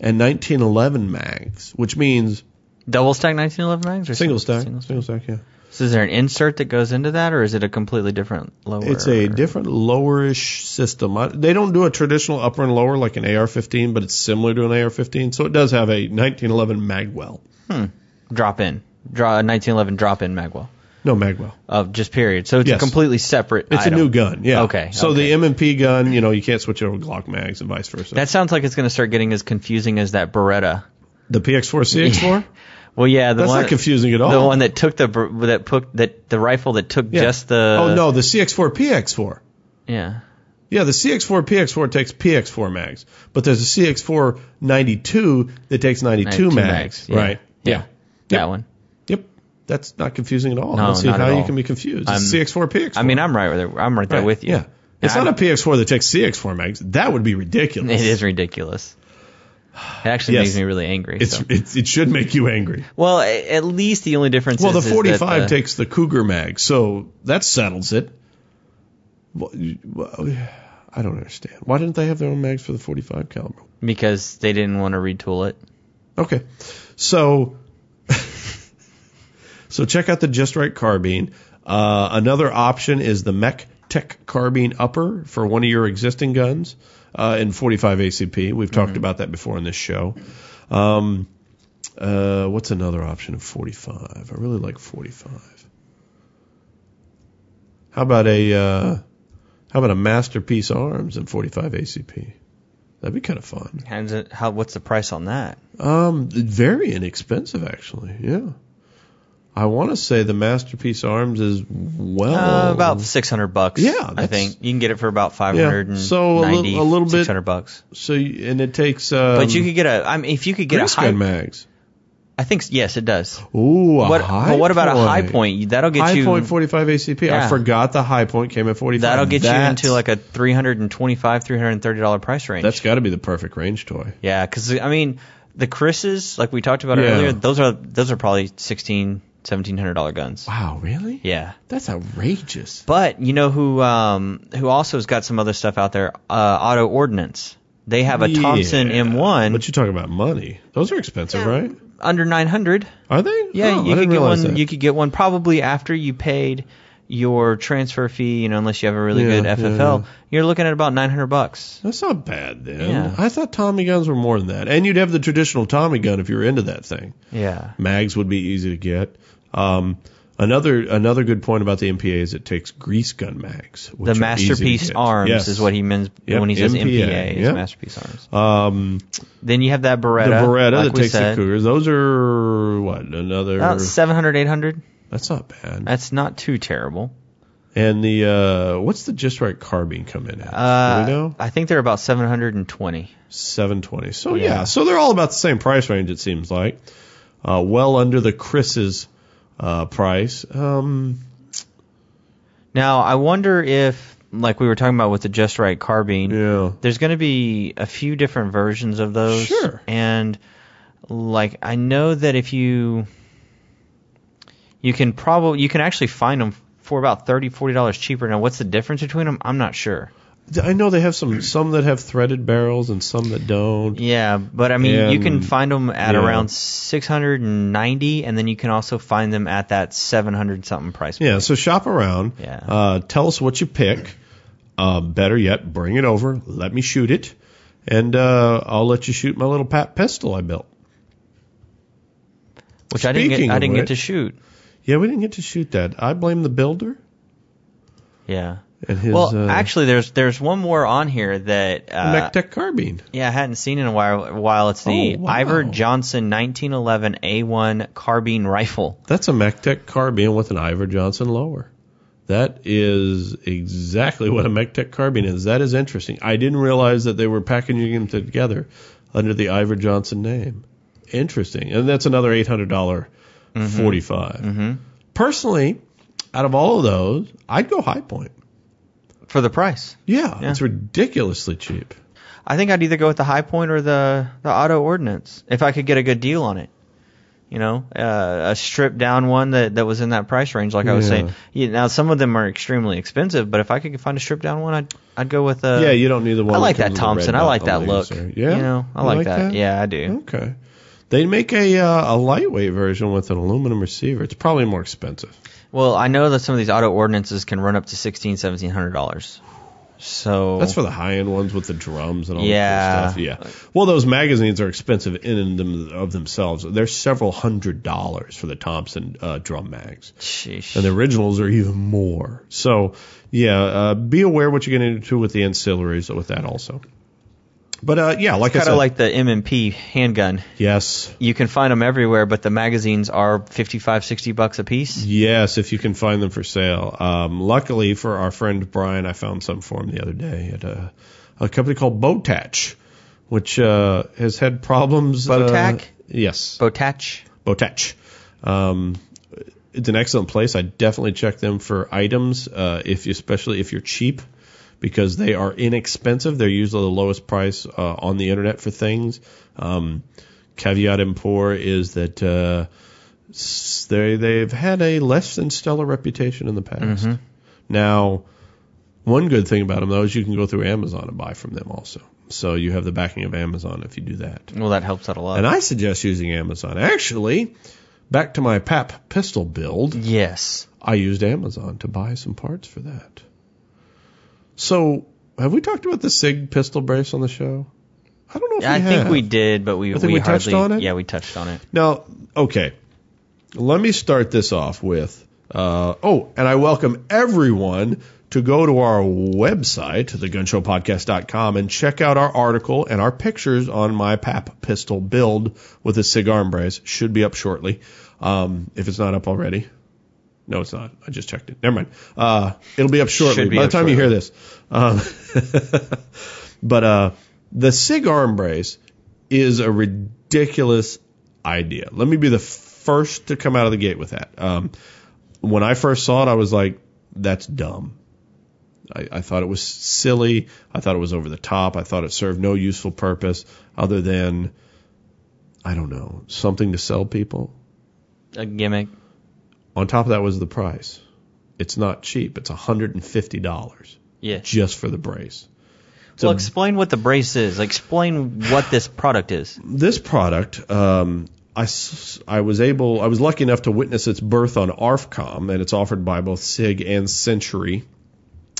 and 1911 mags, which means Double stack 1911 mags or single stack. Single Single stack, yeah. So is there an insert that goes into that, or is it a completely different lower? It's a different lowerish system. I, they don't do a traditional upper and lower like an AR-15, but it's similar to an AR-15. So it does have a 1911 magwell. Hmm. Drop in, draw a 1911 drop in magwell No magwell. of just period. So it's Yes. a completely separate. It's item. a new gun. Yeah. Okay, So okay. the M&P gun, you know, you can't switch over Glock mags and vice versa. That sounds like it's going to start getting as confusing as that Beretta. the PX4 CX4. Well, yeah, the That's one not confusing at all. the one that took the that put that the rifle that took Yeah. just the. oh no, the CX4 PX4. Yeah. Yeah, the CX4 PX4 takes PX4 mags, but there's a CX4 92 that takes 92, 92 mags, mags, yeah. right? Yeah. That one. That's not confusing at all. No, I don't see how you can be confused. I'm- It's CX4 PX4. I mean, I'm right there. I'm right there Right, with you. Yeah. It's And not a PX4 that takes CX4 mags. That would be ridiculous. It is ridiculous. It actually Yes. makes me really angry. It's, so. it's it should make you angry. Well, at least the only difference is. Well, the is, that 45 the- takes the Cougar mag, so that settles it. Well, I don't understand. Why didn't they have their own mags for the 45 caliber? because they didn't want to retool it. Okay. So so check out the Just Right carbine. Uh, another option is the Mech Tech carbine upper for one of your existing guns uh, in 45 ACP. We've talked about that before in this show. Um, uh, what's another option of 45? I really like 45. How about a uh, how about a Masterpiece Arms in 45 ACP? That'd be kind of fun. How? What's the price on that? Um, very inexpensive actually. Yeah. I want to say the Masterpiece Arms is well Uh, about six hundred bucks. Yeah, I think you can get it for about five hundred and so a little- a little bit- six hundred bucks. so you, and it takes um, But you could get a. I mean, if you could get a high, mags. I think yes, it does. Ooh, a What? high But what about point. a Hi-Point? That'll get High you. point 45 ACP. I forgot the Hi-Point came at 45. That'll get That's- you into like a three hundred and twenty-five, three hundred and thirty dollar price range. That's got to be the perfect range toy. yeah, because I mean, the KRISS's, like we talked about Yeah. earlier, those are those are probably sixteen, seventeen hundred dollar guns. Wow, really? Yeah. That's outrageous. But you know who um, who also has got some other stuff out there? Uh, Auto Ordnance. They have a Thompson Yeah, M1 But you're talking about money. Those are expensive, right? under 900. Are they? Yeah, Oh, I you didn't could get one. that. You could get one probably after you paid your transfer fee. You know, unless you have a really Yeah, good FFL, yeah. you're looking at about 900 bucks. That's not bad then. Yeah. I thought Tommy guns were more than that. And you'd have the traditional Tommy gun if you were into that thing. Yeah. Mags would be easy to get. Um, Another another good point about the MPA is it takes grease gun mags. The which are easy to Masterpiece. Arms Yes. is what he means Yep, when he says MPA, MPA. yep. Masterpiece Arms. Um, Then you have that Beretta. the Beretta. Beretta like that takes said. the Cougars. Those are what another. About 700, 800. that's not bad. That's not too terrible. And the uh, what's the just right carbine come in at? Uh, Do we know I think they're about 720. 720. So yeah. Yeah. so they're all about the same price range. It seems like, uh, well under the KRISS's uh, price. Um, Now, I wonder if, like we were talking about with the Just Right carbine, yeah. there's going to be a few different versions of those. Sure. And like I know that if you you can probably you can actually find them for about 30 40 dollars cheaper. Now, what's the difference between them? I'm not sure. I know they have some some that have threaded barrels and some that don't. Yeah, but I mean, you can find them at yeah. around 690 and then you can also find them at that 700 something price. Yeah, so shop around. Yeah. Uh, tell us what you pick. Uh, better yet, bring it over. Let me shoot it, and uh, I'll let you shoot my little PAP pistol I built. Which I didn't get I didn't which- get to shoot. Yeah, we didn't get to shoot that. I blame the builder Yeah. And his well, uh, actually, there's there's one more on here that uh, Mectec carbine. yeah I hadn't seen in a while. While it's the Oh, wow. Ivor Johnson 1911 A1 carbine rifle. That's a Mectec carbine with an Ivor Johnson lower. That is exactly what a Mectec carbine is. That is interesting. I didn't realize that they were packaging them together under the Ivor Johnson name. Interesting. And that's another $800 45. Mm-hmm. Personally, out of all of those, I'd go High Point. For the price, Yeah, Yeah. it's ridiculously cheap. I think I'd either go with the Hi-Point or the the Auto Ordnance if I could get a good deal on it. You know, uh, a stripped down one that, that was in that price range, like I was Yeah. saying. Yeah, now some of them are extremely expensive, but if I could find a stripped down one, I'd I'd go with uh, yeah, you don't need the one. I like that Thompson. I like that look. laser. Yeah, You know, I You like, that. Yeah, I do. Okay. They make a uh, a lightweight version with an aluminum receiver. It's probably more expensive. Well, I know that some of these Auto Ordnances can run up to sixteen, seventeen hundred dollars. So That's for the high end ones with the drums and all Yeah. that cool stuff. Yeah. Well, those magazines are expensive in and them of themselves. They're several hundred dollars for the Thompson uh, drum mags, Sheesh. and the originals are even more. So, yeah, uh, be aware what you're getting into with the ancillaries with that also. But uh, yeah, like I kind of like the M&P handgun. yes, You can find them everywhere, but the magazines are 55, 60 bucks a piece. Yes, if you can find them for sale. Um, luckily for our friend Brian, I found some for him the other day at a, a company called Botach, which uh, has had problems. Botac? Uh, yes, Botach. Botach. Um, it's an excellent place. I definitely check them for items, uh, if you, especially if you're cheap, because they are inexpensive. They're usually the lowest price uh, on the internet for things. Um, caveat emptor is that uh, they they've had a less than stellar reputation in the past. Now, one good thing about them though is you can go through Amazon and buy from them also. So you have the backing of Amazon if you do that. Well, that helps out a lot. And I suggest using Amazon. Actually, back to my PAP pistol build, yes. I used Amazon to buy some parts for that. So, have we talked about the SIG pistol brace on the show? I don't know if I we think have. we did, but we I think we, we touched hardly, on it? Yeah, we touched on it. Now, okay. Let me start this off with uh, oh, and I welcome everyone to go to our website, thegunshowpodcast.com, and check out our article and our pictures on my PAP pistol build with a SIG arm brace. Should be up shortly, um, if it's not up already. No, it's not. I just checked it. Never mind. Uh, it'll be up shortly. Be By the up time you hear this. Um, but uh, the SIG arm brace is a ridiculous idea. Let me be the first to come out of the gate with that. Um, when I first saw it, I was like, that's dumb. I, I thought it was silly. I thought it was over the top. I thought it served no useful purpose other than, I don't know, something to sell people. A gimmick. On top of that was the price. It's not cheap. It's $150 Yeah. just for the brace. well, So explain what the brace is. Explain what this product is. this product, um, I, I was able, I was lucky enough to witness its birth on ARFCOM, and it's offered by both SIG and Century,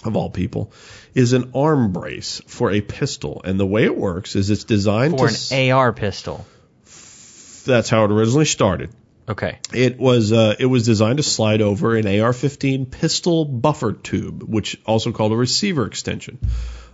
of all people, is an arm brace for a pistol. And the way it works is it's designed For to. an AR pistol. that's how it originally started. Okay. It was uh, it was designed to slide over an AR-15 pistol buffer tube, which also called a receiver extension.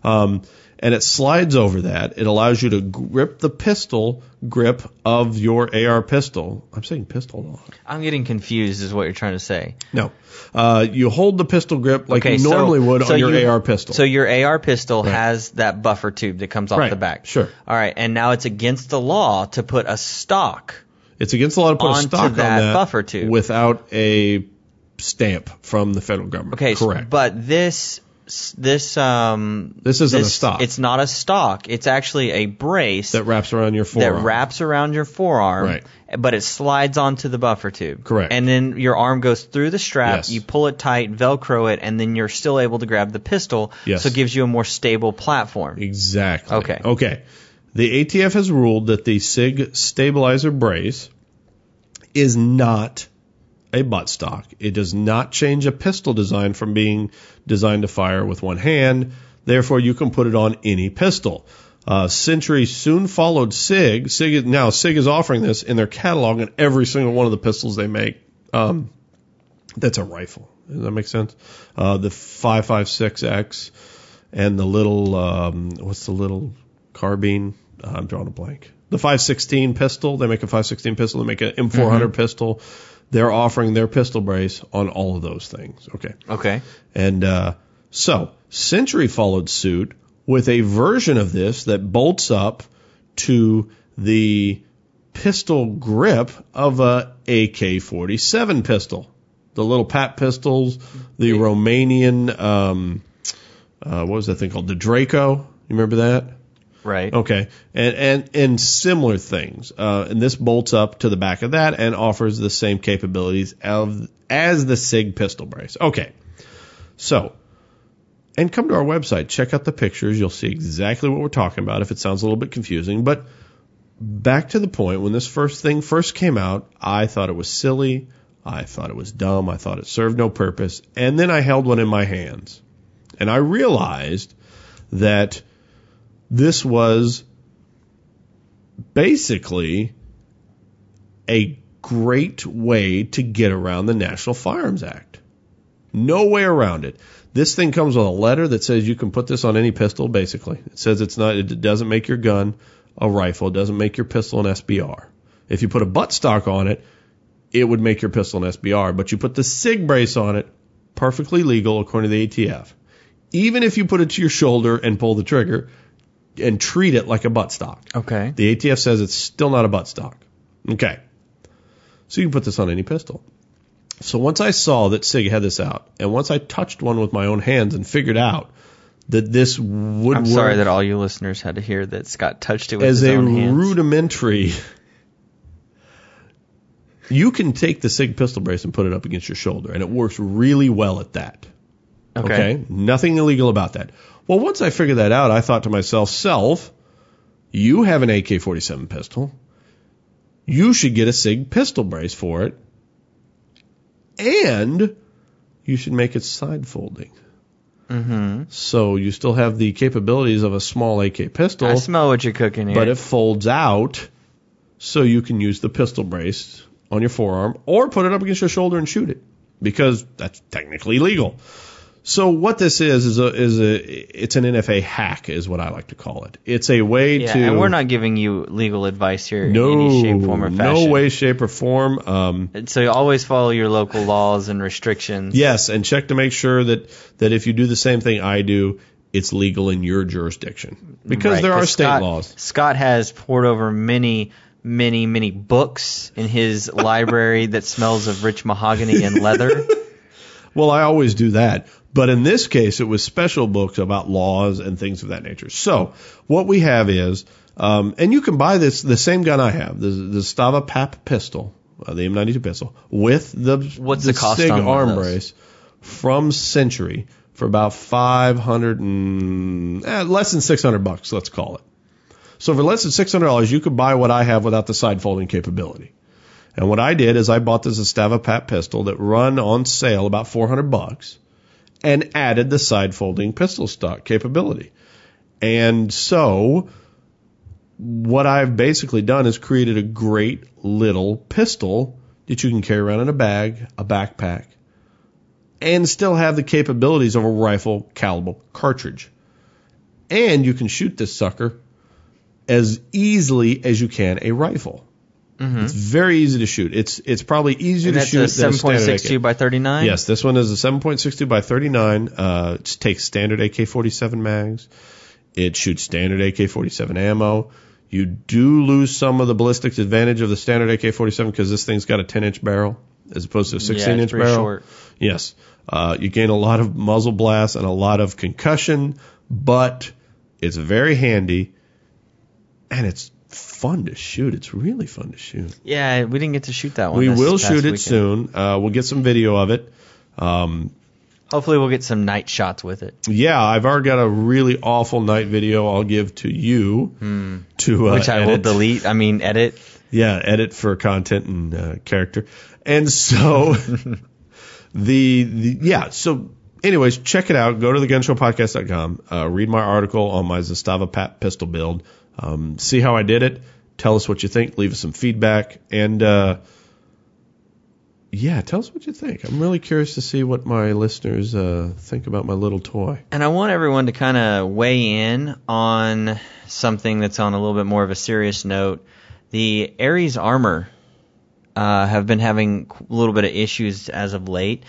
Um, and it slides over that. It allows you to grip the pistol grip of your AR pistol. I'm saying pistol lot. I'm getting confused, is what you're trying to say. No, uh, you hold the pistol grip like Okay, you so- normally would so on your you- AR pistol. So your AR pistol Right. has that buffer tube that comes off Right, the back. sure. All right, and now it's against the law to put a stock. It's against the law to put a stock that on that buffer tube. without a stamp from the federal government. Okay, so- correct. but this this um This isn't a stock. It's not a stock. It's actually a brace that wraps around your forearm. that wraps around your forearm, Right. but it slides onto the buffer tube. Correct. And then your arm goes through the strap, Yes. you pull it tight, velcro it, and then you're still able to grab the pistol. Yes. So it gives you a more stable platform. Exactly. Okay. Okay. The ATF has ruled that the SIG stabilizer brace is not a buttstock. It does not change a pistol design from being designed to fire with one hand. Therefore, you can put it on any pistol. Uh, Century soon followed SIG. SIG is, now SIG is offering this in their catalog in every single one of the pistols they make. Um, that's a rifle. Does that make sense? Uh, the 556X and the little um, what's the little carbine? Uh, I'm drawing a blank. The 516 pistol. They make a 516 pistol. They make an M400 pistol. They're offering their pistol brace on all of those things. Okay. Okay. And uh, so Century followed suit with a version of this that bolts up to the pistol grip of a AK-47 pistol. The little PAP pistols, the Romanian, um, uh, what was that thing called? The Draco. You remember that? Right. Okay, and and and similar things. Uh, and this bolts up to the back of that and offers the same capabilities of as the Sig pistol brace. Okay, so and come to our website, check out the pictures. You'll see exactly what we're talking about. If it sounds a little bit confusing, but back to the point when this first thing first came out, I thought it was silly. I thought it was dumb. I thought it served no purpose. And then I held one in my hands, and I realized that this was basically a great way to get around the National Firearms Act. No way around it. This thing comes with a letter that says you can put this on any pistol, basically. It says it's not, it doesn't make your gun a rifle. It doesn't make your pistol an SBR. If you put a buttstock on it, it would make your pistol an SBR. But you put the SIG brace on it, perfectly legal according to the ATF. Even if you put it to your shoulder and pull the trigger and treat it like a butt stock. Okay. The ATF says it's still not a butt stock. Okay. So you can put this on any pistol. So once I saw that SIG had this out, and once I touched one with my own hands and figured out that this would I'm work sorry that all you listeners had to hear that Scott touched it with as his a own hands. rudimentary, you can take the SIG pistol brace and put it up against your shoulder, and it works really well at that. Okay. Nothing illegal about that. Well, once I figured that out, I thought to myself, self, you have an AK 47 pistol. You should get a SIG pistol brace for it. And you should make it side folding. Mm-hmm. So you still have the capabilities of a small AK pistol, I smell what you're cooking here. but it folds out so you can use the pistol brace on your forearm or put it up against your shoulder and shoot it because that's technically legal. So what this is is a is a it's an NFA hack is what I like to call it. It's a way yeah, to and we're not giving you legal advice here no in any shape, form, or fashion. no way, shape, or form. Um, So you always follow your local laws and restrictions. yes, and check to make sure that that if you do the same thing I do, it's legal in your jurisdiction because Right, there are state Scott, laws. Scott has poured over many, many, many books in his library that smells of rich mahogany and leather. Well, I always do that. But in this case, it was special books about laws and things of that nature. So what we have is, um, and you can buy this, the same gun I have, the, the Stava PAP pistol, uh, the M92 pistol, with the, What's the the cost SIG on arm brace from Century for about 500 and, eh, less than 600 bucks, let's call it. So for less than $600, you could buy what I have without the side folding capability. And what I did is I bought this Zastava PAP pistol that run on sale about 400 bucks and added the side folding pistol stock capability. And so what I've basically done is created a great little pistol. that you can carry around in a bag, a backpack, and still have the capabilities of a rifle caliber cartridge. And you can shoot this sucker as easily as you can a rifle. It's very easy to shoot. It's it's probably easier And to shoot than a standard AK. 7.62 by 39. Yes, this one is a 7.62 by 39. Uh, it takes standard AK-47 mags. It shoots standard AK-47 ammo. You do lose some of the ballistics advantage of the standard AK-47 because this thing's got a 10-inch barrel as opposed to a 16-inch yeah, barrel. short. Yes. Uh, you gain a lot of muzzle blast and a lot of concussion, but it's very handy and it's fun to shoot. It's really fun to shoot. Yeah, we didn't get to shoot that one. we will shoot it weekend. soon. Uh, we'll get some video of it. Um, Hopefully, we'll get some night shots with it, yeah, I've already got a really awful night video I'll give to you to uh, which I will delete. I mean, edit. Yeah, edit for content and uh, character. And so the, the yeah, so anyways, check it out. Go to thegunshowpodcast.com. Uh, read my article on my Zastava PAP pistol build. Um, see how I did it. Tell us what you think. Leave us some feedback. And uh, yeah, tell us what you think. I'm really curious to see what my listeners uh, think about my little toy. And I want everyone to kind of weigh in on something that's on a little bit more of a serious note. The Ares armor uh, have been having a little bit of issues as of late.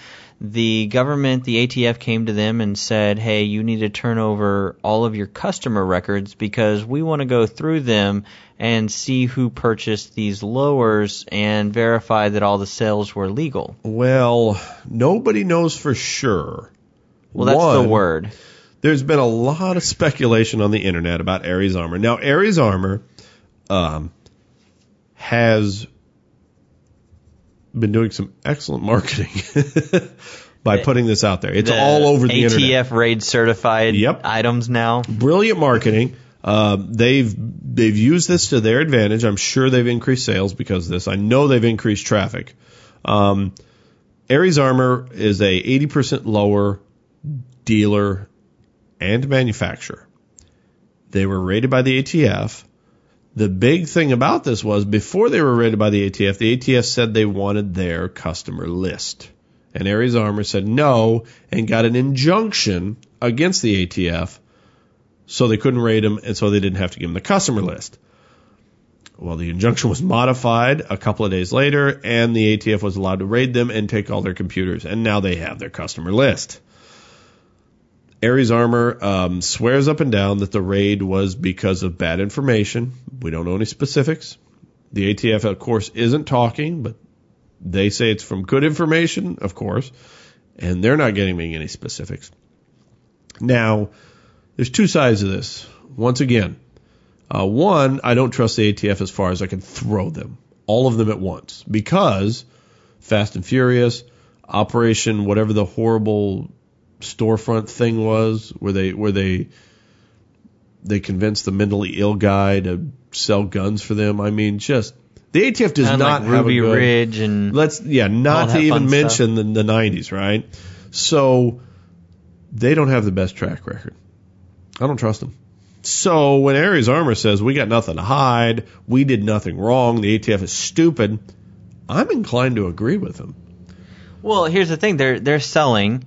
The government, the ATF, came to them and said, "Hey, you need to turn over all of your customer records because we want to go through them and see who purchased these lowers and verify that all the sales were legal." Well, nobody knows for sure. Well, that's One, the word. there's been a lot of speculation on the internet about Ares Armor. Now, Ares Armor um, has been doing some excellent marketing by putting this out there. It's The all over the ATF internet. ATF raid certified Yep. items now. Brilliant marketing. Uh, they've they've used this to their advantage. I'm sure they've increased sales because of this. I know they've increased traffic. Um, Ares Armor is a 80% lower dealer and manufacturer. They were rated by the ATF. The big thing about this was before they were raided by the ATF, the ATF said they wanted their customer list. And Ares Armor said no and got an injunction against the ATF so they couldn't raid them and so they didn't have to give them the customer list. Well, the injunction was modified a couple of days later and the ATF was allowed to raid them and take all their computers and now they have their customer list. Ares Armor um, swears up and down that the raid was because of bad information. We don't know any specifics. The ATF, of course, isn't talking, but they say it's from good information, of course, and they're not getting me any specifics. Now, there's two sides of this. Once again, uh, one, I don't trust the ATF as far as I can throw them, all of them at once, because Fast and Furious, Operation, whatever the horrible storefront thing was, where they where they they convinced the mentally ill guy to sell guns for them. I mean, just the ATF does Kinda not like have Ruby a good, Ridge and Let's yeah, not to even mention the, the 90s, right? So they don't have the best track record. I don't trust them. So when Ares Armor says we got nothing to hide, we did nothing wrong, the ATF is stupid, I'm inclined to agree with them. well, here's the thing: they're they're selling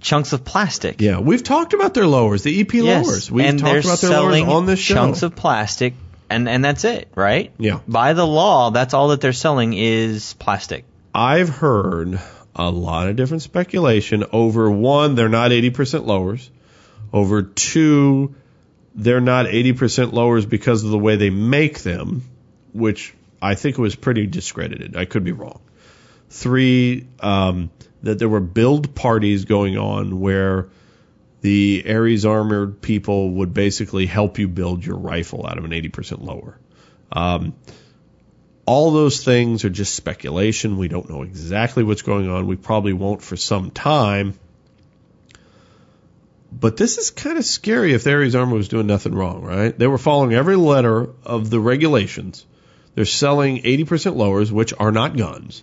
chunks of plastic. Yeah, we've talked about their lowers, the EP Yes, lowers. We've and talked about their lowers selling on this show. chunks of plastic, and and that's it, right? Yeah. By the law, that's all that they're selling is plastic. I've heard a lot of different speculation over one, they're not 80% lowers. Over two, they're not 80% lowers because of the way they make them, which I think was pretty discredited. I could be wrong. Three, um, that there were build parties going on where the Ares armored people would basically help you build your rifle out of an 80% lower. Um, all those things are just speculation. We don't know exactly what's going on. We probably won't for some time. But this is kind of scary if Ares Armor was doing nothing wrong, right? They were following every letter of the regulations. They're selling 80% lowers, which are not guns.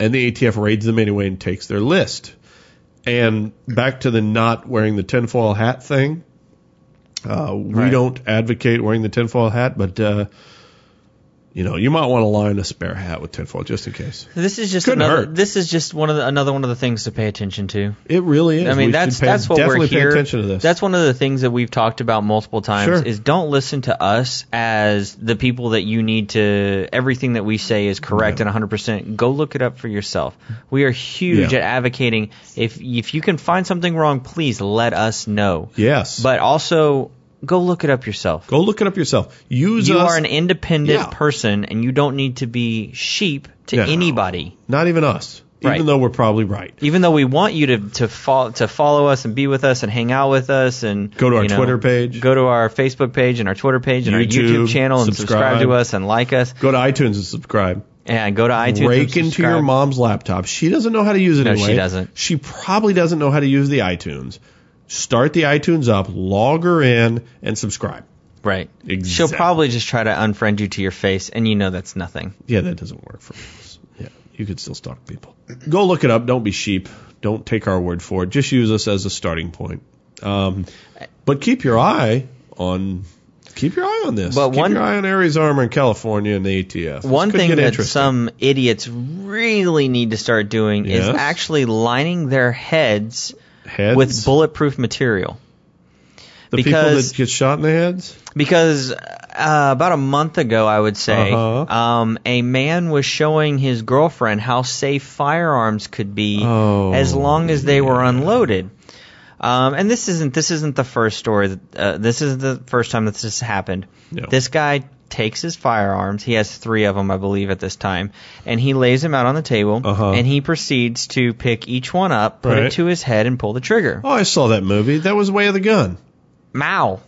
And the ATF raids them anyway and takes their list. And back to the not wearing the tinfoil hat thing. Uh, we Right. don't advocate wearing the tinfoil hat, but uh, You know, you might want to line a spare hat with tinfoil just in case. This is just Couldn't another. hurt. This is just one of the, another one of the things to pay attention to. It really is. I mean, We that's pay- that's what we're here. pay attention to this. That's one of the things that we've talked about multiple times. Sure. Is don't listen to us as the people that you need to. Everything that we say is correct and 100. percent Go look it up for yourself. We are huge Yeah. at advocating. If if you can find something wrong, please let us know. yes. But also go look it up yourself. go look it up yourself. Use you us. are an independent Yeah. person, and you don't need to be sheep to No. anybody. not even us. Even Right. though we're probably right. even though we want you to to follow to follow us and be with us and hang out with us and Go to our you know, Twitter page. go to our Facebook page and our Twitter page and our YouTube, YouTube channel and subscribe. subscribe. to us and like us Go to iTunes and subscribe. and go to iTunes. Rake and into your mom's laptop. She doesn't know how to use it No, anyway. she doesn't. She probably doesn't know how to use the iTunes. Start the iTunes up, log her in, and subscribe. Right. Exactly. She'll probably just try to unfriend you to your face, and you know that's nothing. Yeah, that doesn't work for us. Yeah, you could still stalk people. Go look it up. Don't be sheep. Don't take our word for it. Just use us as a starting point. Um, but keep your eye on keep your eye on this. But keep one- your eye on Ares Armor in California and the ATF. This One thing that some idiots really need to start doing is actually lining their heads heads with bulletproof material. the people because- that get shot in the heads. Because uh, about a month ago, I would say, Uh-huh. um, a man was showing his girlfriend how safe firearms could be Oh, as long as they were unloaded. Um, and this isn't this isn't the first story. That, uh, this is the first time that this has happened. No. This guy takes his firearms. He has three of them, I believe, at this time, and he lays them out on the table. Uh-huh. And he proceeds to pick each one up, put Right. it to his head, and pull the trigger. Oh, I saw that movie. That was Way of the Gun. Mao,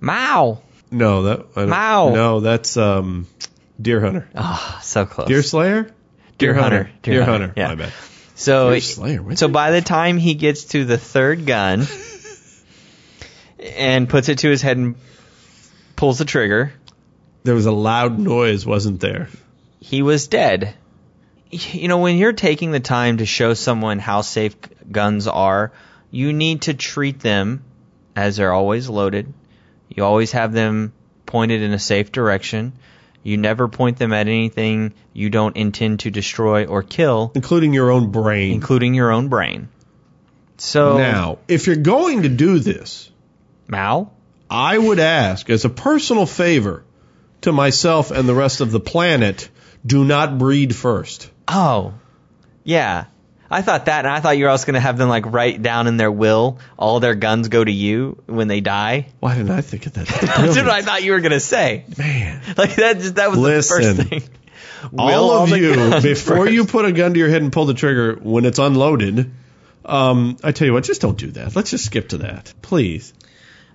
Mao. No, that Mao. No, that's um, Deer Hunter. Ah, so close. Deer Slayer. Deer Hunter. Deer, Deer Hunter. Hunter, yeah. My bad. So, Slayer, so by the time he gets to the third gun and puts it to his head and pulls the trigger, There was a loud noise, wasn't there? he was dead. You know, when you're taking the time to show someone how safe guns are, you need to treat them as they're always loaded. You always have them pointed in a safe direction. You never point them at anything you don't intend to destroy or kill, Including your own brain. including your own brain. So Now, if you're going to do this, Mao, I would ask, as a personal favor to myself and the rest of the planet, do not breed first. Oh, yeah. I thought that, and I thought you were also going to have them like write down in their will all their guns go to you when they die. Why didn't I think of that? That's what. I thought you were going to say. Man. Like that, just, that was Listen, the first thing. All Will of the you, before first. you put a gun to your head and pull the trigger when it's unloaded, um, I tell you what, just don't do that. Let's just skip to that. Please.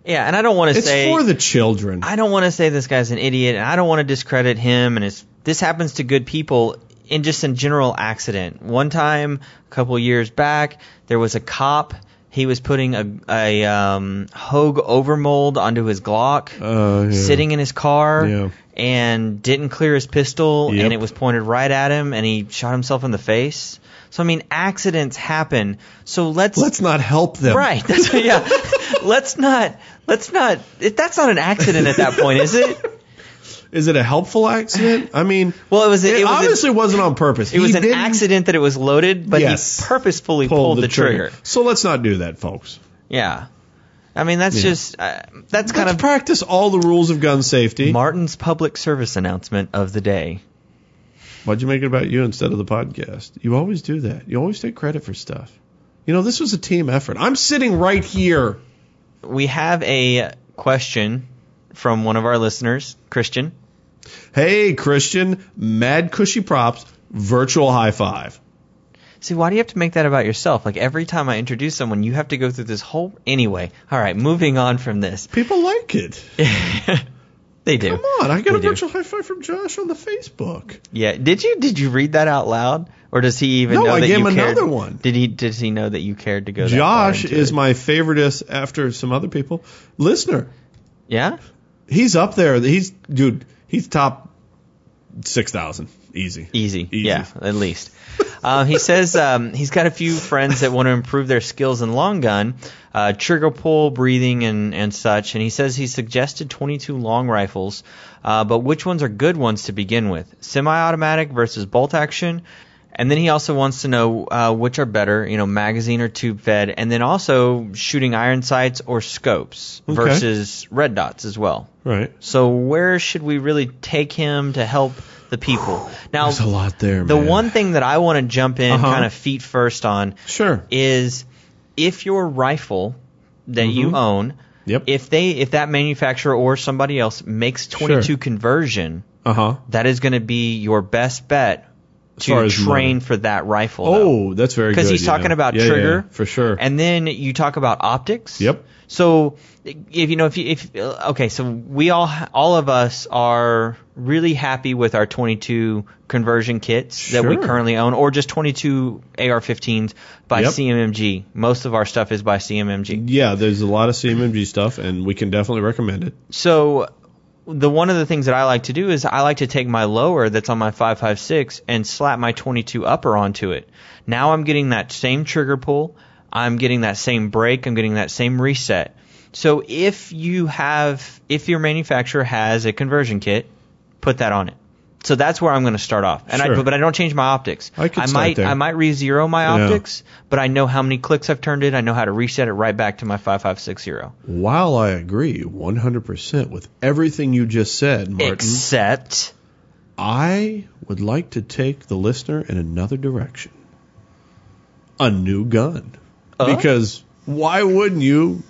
Yeah, and I don't want to say It's for the children. I don't want to say this guy's an idiot, and I don't want to discredit him. And it's this happens to good people in just a general accident. One time, a couple years back, there was a cop. He was putting a, a um, Hogue overmold onto his Glock, Uh, yeah. sitting in his car, Yeah. and didn't clear his pistol, Yep. and it was pointed right at him, and he shot himself in the face. So I mean, accidents happen. So let's Let's not help them. Right. That's yeah. Let's not. Let's not. It, that's not an accident at that point, is it? Is it a helpful accident? I mean, Well, it was. it, It, was. obviously wasn't on purpose. It was He an accident that it was loaded, but Yes. he purposefully pulled, the, trigger. So let's not do that, folks. Yeah. I mean, that's Yeah. just. Uh, that's kind Let's of practice all the rules of gun safety. Martin's public service announcement of the day. Why'd you make it about you instead of the podcast? You always do that. You always take credit for stuff. You know, this was a team effort. I'm sitting right here. We have a question from one of our listeners, Christian. Hey, Christian, mad cushy props, virtual high five. See, why do you have to make that about yourself? Like every time I introduce someone, you have to go through this whole. Anyway, all right, moving on from this. People like it. they do. Come on, I got They a do. virtual high five from Josh on the Facebook. Yeah. Did you did you read that out loud, or does he even No, know I that No, I gave you him cared? another one. Did he does he know that you cared to go? Josh is it? my favoriteest after some other people. Listener, Yeah. he's up there. He's dude. He's top six thousand Easy. Easy. Easy. Yeah, at least. Uh, he says um, he's got a few friends that want to improve their skills in long gun, uh, trigger pull, breathing, and, and such. And he says he suggested 22 long rifles, uh, but which ones are good ones to begin with? Semi-automatic versus bolt action. And then he also wants to know uh, which are better, you know, magazine or tube fed, and then also shooting iron sights or scopes Okay. versus red dots as well. Right. So where should we really take him to help the people? Now, There's a lot there, the man. one thing that I want to jump in Uh-huh. kind of feet first on Sure. is if your rifle that Mm-hmm. you own, Yep. if they if that manufacturer or somebody else makes 22 Sure. conversion, Uh huh. that is going to be your best bet to train for that rifle. though. Oh, that's very good. because he's talking about Yeah, trigger yeah, for sure. and then you talk about optics. Yep. So if you know if you if okay, so we all all of us are really happy with our 22 conversion kits that we currently own, or just 22 AR-15s by Yep. CMMG. Most of our stuff is by CMMG. yeah, there's a lot of CMMG stuff, and we can definitely recommend it. So the one of the things that I like to do is I like to take my lower that's on my 556 and slap my 22 upper onto it. Now I'm getting that same trigger pull, I'm getting that same break, I'm getting that same reset. So if you have if your manufacturer has a conversion kit, put that on it. So that's where I'm going to start off. And Sure. I but I don't change my optics. I could start might there. I might re-zero my Yeah. optics, but I know how many clicks I've turned it. I know how to reset it right back to my 5560. While I agree 100% with everything you just said, Martin, Except I would like to take the listener in another direction. A new gun. Uh? Because why wouldn't you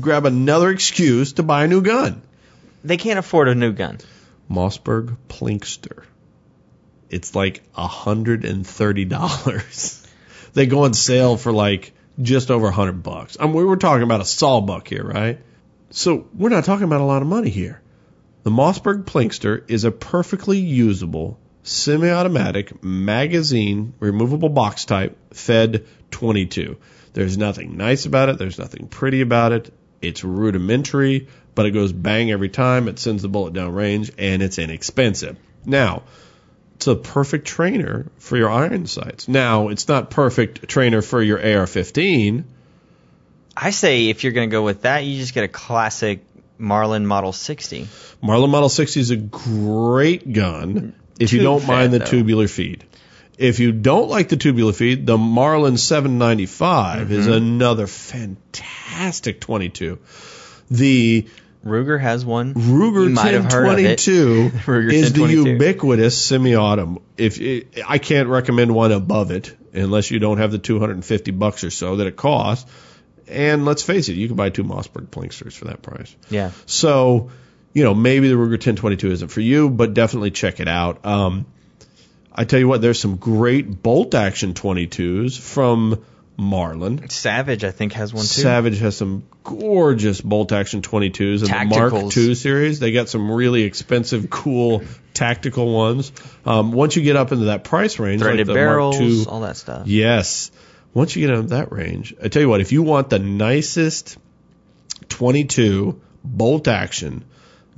grab another excuse to buy a new gun? they can't afford a new gun. Mossberg Plinkster. It's like $130. they go on sale for like just over 100 bucks. I mean, we were talking about a sawbuck here, right? So we're not talking about a lot of money here. The Mossberg Plinkster is a perfectly usable semi-automatic magazine removable box type fed 22. There's nothing nice about it. There's nothing pretty about it. It's rudimentary, but it goes bang every time. It sends the bullet down range, and it's inexpensive. Now, it's a perfect trainer for your iron sights. Now, it's not perfect trainer for your AR-15. I say if you're going to go with that, you just get a classic Marlin Model 60. Marlin Model 60 is a great gun if you don't mind the though. tubular feed. If you don't like the tubular feed, the Marlin 795 is Mm-hmm. another fantastic 22. The Ruger has one. Ruger You might have heard of it. 1022 Ruger is the ubiquitous semi-autumn. If it, I can't recommend one above it unless you don't have the 250 bucks or so that it costs. And let's face it, you can buy two Mossberg Plinksters for that price. Yeah. So, you know, maybe the Ruger 1022 isn't for you, but definitely check it out. Um, I tell you what, there's some great bolt action 22s from Marlin. Savage, I think, has one too. Savage has some gorgeous bolt action 22s and the Mark Tacticals. II series. They got some really expensive, cool tactical ones. Um, once you get up into that price range, Threaded like the barrels, Mark II, all that stuff. Yes. Once you get into that range, I tell you what, if you want the nicest 22 bolt action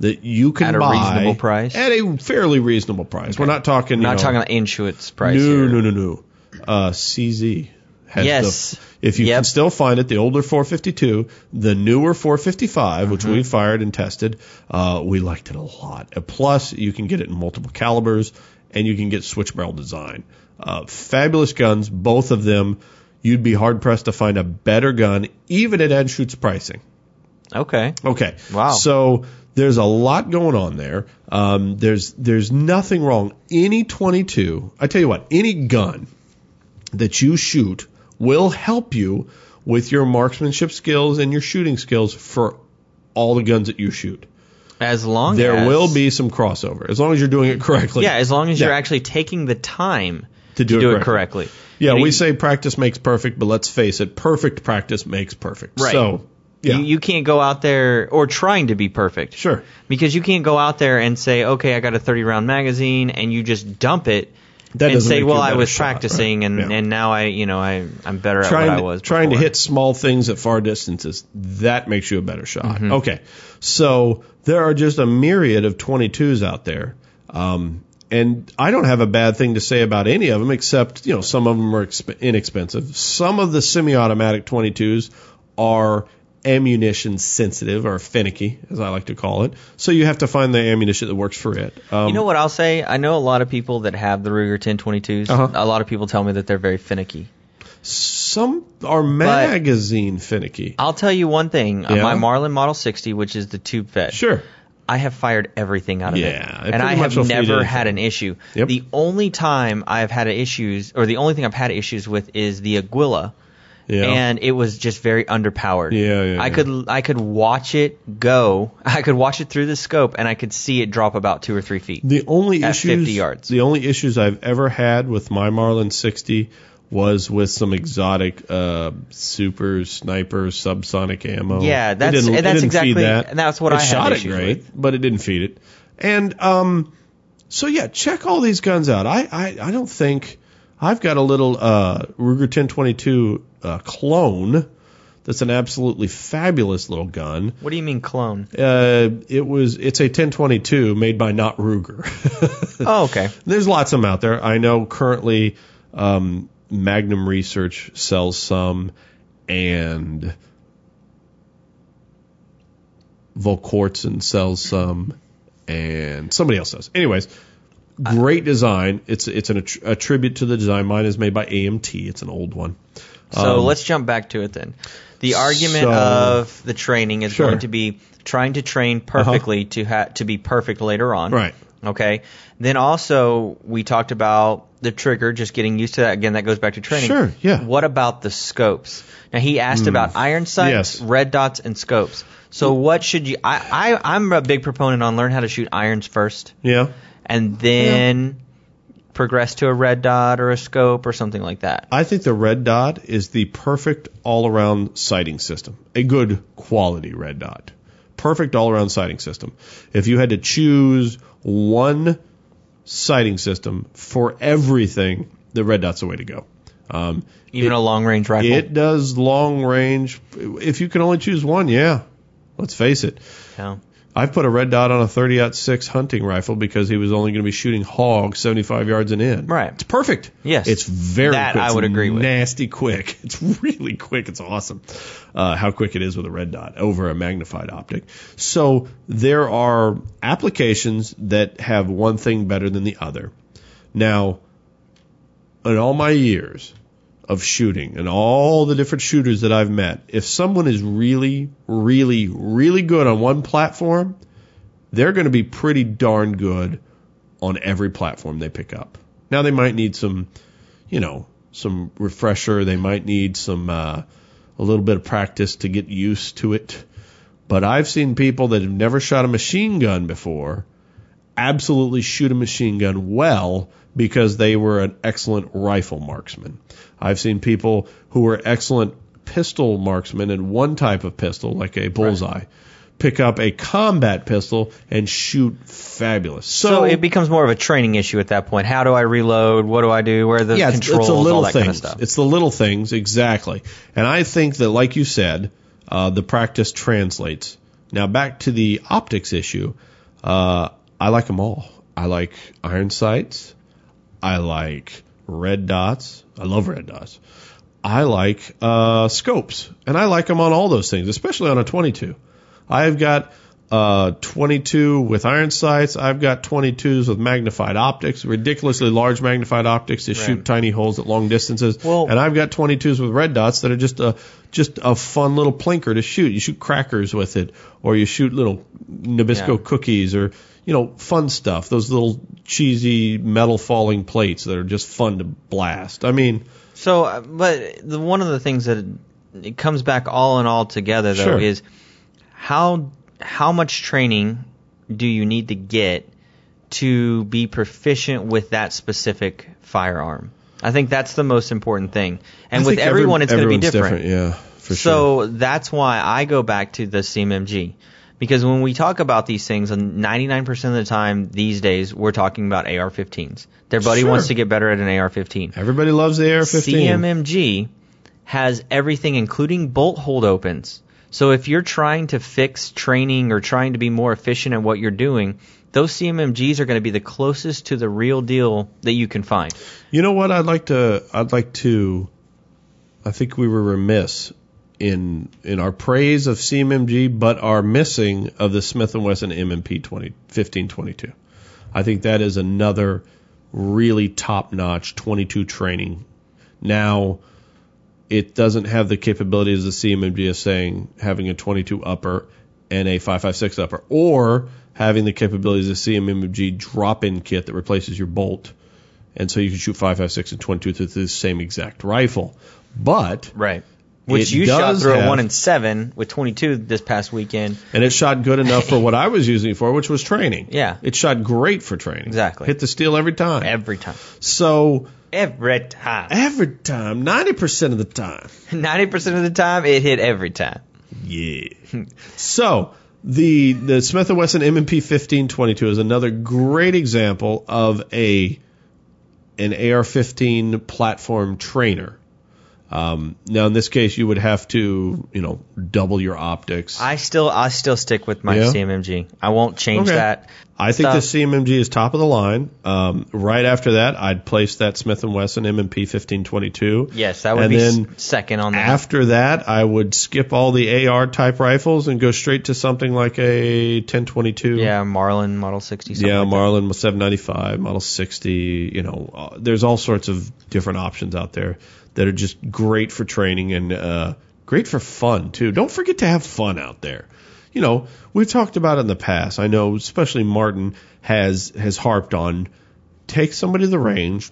that you can At a buy reasonable price? at a fairly reasonable price. We're not talking. Not know, talking about Anschutz price no, here. no, no, no. Uh, CZ Yes. the. If you Yep. can still find it, the older 452, the newer 455, which Mm-hmm. we fired and tested, uh, we liked it a lot. Plus, you can get it in multiple calibers, and you can get switch barrel design. Uh, fabulous guns, both of them. You'd be hard pressed to find a better gun, even at Anschutz pricing. Okay. Okay. Wow. So there's a lot going on there. Um, there's there's nothing wrong. Any 22, I tell you what, any gun that you shoot will help you with your marksmanship skills and your shooting skills for all the guns that you shoot. As long as There as, will be some crossover as long as you're doing it correctly. Yeah, as long as you're actually taking the time To do it correctly. Yeah, You- we say practice makes perfect, but let's face it, perfect practice makes perfect. Right. So, yeah, You, you can't go out there or trying to be perfect. sure. Because you can't go out there and say, okay, I got a 30 round magazine, and you just dump it That and say, well, I was shot, right? practicing, and, Yeah. and now I, you know, I, I'm better trying at what to, I was. trying to hit small things at far distances that makes you a better shot Mm-hmm. okay so there are just a myriad of 22s out there um, and I don't have a bad thing to say about any of them, except you know some of them are exp- inexpensive. Some of the semi-automatic 22s are ammunition sensitive or finicky, as I like to call it. So you have to find the ammunition that works for it. Um, You know what I'll say? I know a lot of people that have the Ruger 1022s. Uh-huh. A lot of people tell me that they're very finicky. some are magazine finicky. I'll tell you one thing. Uh, Yeah. My Marlin Model 60, which is the tube fed, Sure. I have fired everything out of Yeah, it. it And I have never had an issue. Yep. The only time I've had issues, or the only thing I've had issues with is the Aguila. Yeah. And it was just very underpowered. Yeah, yeah, I could I could watch it go. I could watch it through the scope, and I could see it drop about two or three feet. The only At issues 50 yards. the only issues I've ever had with my Marlin 60 was with some exotic uh, super sniper subsonic ammo. Yeah, It that's- it that's didn't exactly- that. and that's what it I had shot it issues great, with. but it didn't feed it. And um, so yeah, check all these guns out. I I, I don't think I've got a little uh, Ruger 1022 uh, clone. That's an absolutely fabulous little gun. What do you mean clone? Uh, it was it's a 1022 made by not Ruger. Oh, okay. There's lots of them out there. I know currently um, Magnum Research sells some, and Volquartsen sells some, and somebody else does. Anyways, great design. It's it's an, a tribute to the design. Mine is made by AMT. It's an old one. So Um, let's jump back to it then. The argument so- of the training is Sure. Uh-huh. going to be trying to train perfectly to ha- to be perfect later on. Right. Okay. Then also we talked about the trigger, just getting used to that. Again, that goes back to training. Sure, yeah. What about the scopes? Now he asked about iron sights, Yes. red dots, and scopes. So what should you? I, I I'm a big proponent on learn how to shoot irons first, Yeah. and then progress to a red dot or a scope or something like that. I think the red dot is the perfect all around sighting system. A good quality red dot. Perfect all around sighting system. If you had to choose one sighting system for everything, the red dot's the way to go. Um, Even it, a long range rifle. it does long range. If you can only choose one, yeah. Let's face it. Yeah. I put a red dot on a 30 6 hunting rifle because he was only going to be shooting hogs 75 yards and in. Right. It's perfect. Yes. It's very That quick. I It's would agree with. Nasty quick. It's really quick. It's awesome uh, how quick it is with a red dot over a magnified optic. So there are applications that have one thing better than the other. Now, in all my years of shooting and all the different shooters that I've met, if someone is really, really, really good on one platform, they're going to be pretty darn good on every platform they pick up. Now they might need some, you know, some refresher. They might need some uh, a little bit of practice to get used to it. But I've seen people that have never shot a machine gun before absolutely shoot a machine gun well because they were an excellent rifle marksman. I've seen people who were excellent pistol marksmen in one type of pistol, like a bullseye, pick up a combat pistol and shoot fabulous. So, So, it becomes more of a training issue at that point. How do I reload? What do I do? Where are the yeah, it's, controls? it's the little things. kind of stuff. It's the little things, exactly. And I think that, like you said, uh, the practice translates. Now back to the optics issue. Uh, I like them all. I like iron sights. I like red dots. I love red dots. I like uh, scopes, and I like them on all those things, especially on a 22. I've got uh, 22 with iron sights. I've got 22s with magnified optics, ridiculously large magnified optics to shoot tiny holes at long distances. Well- and I've got 22s with red dots that are just a just a fun little plinker to shoot. You shoot crackers with it, or you shoot little Nabisco Yeah. cookies, or you know, fun stuff. Those little cheesy metal falling plates that are just fun to blast. I mean, So, uh, but the, one of the things that it comes back all in all together though Sure. is how how much training do you need to get to be proficient with that specific firearm? I think that's the most important thing. And I with think every- everyone, it's going to be everyone's different. Yeah, for sure. So that's why I go back to the CMMG. Because when we talk about these things, and 99% of the time these days, we're talking about AR-15s. Their buddy Sure. wants to get better at an AR-15. Everybody loves the AR-15. CMMG has everything, including bolt hold opens. So if you're trying to fix training or trying to be more efficient at what you're doing, those CMMGs are going to be the closest to the real deal that you can find. You know what? I'd like to. I'd like to. I think we were remiss in in our praise of CMMG, but are missing of the Smith and Wesson M&P 20, 1522. I think that is another really top notch 22 training. Now, it doesn't have the capabilities of the CMMG is saying having a 22 upper and a 556 upper, or having the capabilities of the CMMG drop in kit that replaces your bolt. And so you can shoot 556 and 22 with the same exact rifle. But Right. Which It you shot through a one and seven with 22 this past weekend. and it shot good enough for what I was using it for, which was training. Yeah. It shot great for training. Exactly. Hit the steel every time. Every time. so Every time. every time, 90% of the time. 90% of the time, it hit every time. Yeah. so the the Smith and Wesson M&P 1522 is another great example of a an AR-15 platform trainer. Um, now in this case, you would have to you know double your optics. I still, I still stick with my Yeah? CMMG. I won't change Okay. that. I think the. CMMG is top of the line. Um, right after that, I'd place that Smith and Wesson M&P 1522. Yes, that would And be then second on that. After that, I would skip all the AR type rifles and go straight to something like a 1022. yeah, Marlin Model 60. Yeah, like. Marlin with 795, Model 60. You know, uh, there's all sorts of different options out there that are just great for training and uh, great for fun too. Don't forget to have fun out there. You know, we've talked about it in the past. I know, especially Martin has has harped on take somebody to the range,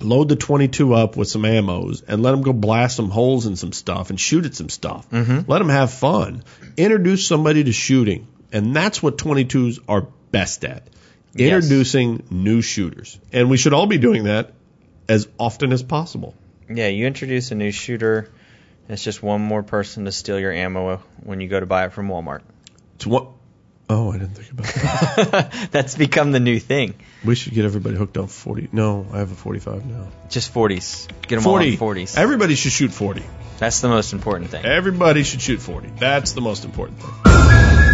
load the 22 up with some ammos, and let them go blast some holes in some stuff and shoot at some stuff. Mm-hmm. Let them have fun. Introduce somebody to shooting, and that's what 22s are best at. Yes. Introducing new shooters, and we should all be doing that as often as possible. Yeah, you introduce a new shooter. It's just one more person to steal your ammo when you go to buy it from Walmart. It's what. Oh, I didn't think about that. That's become the new thing. we should get everybody hooked on 40. No, I have a 45 now. Just 40s. Get them 40. all on 40s. Everybody should shoot 40. That's the most important thing. Everybody should shoot 40. That's the most important thing.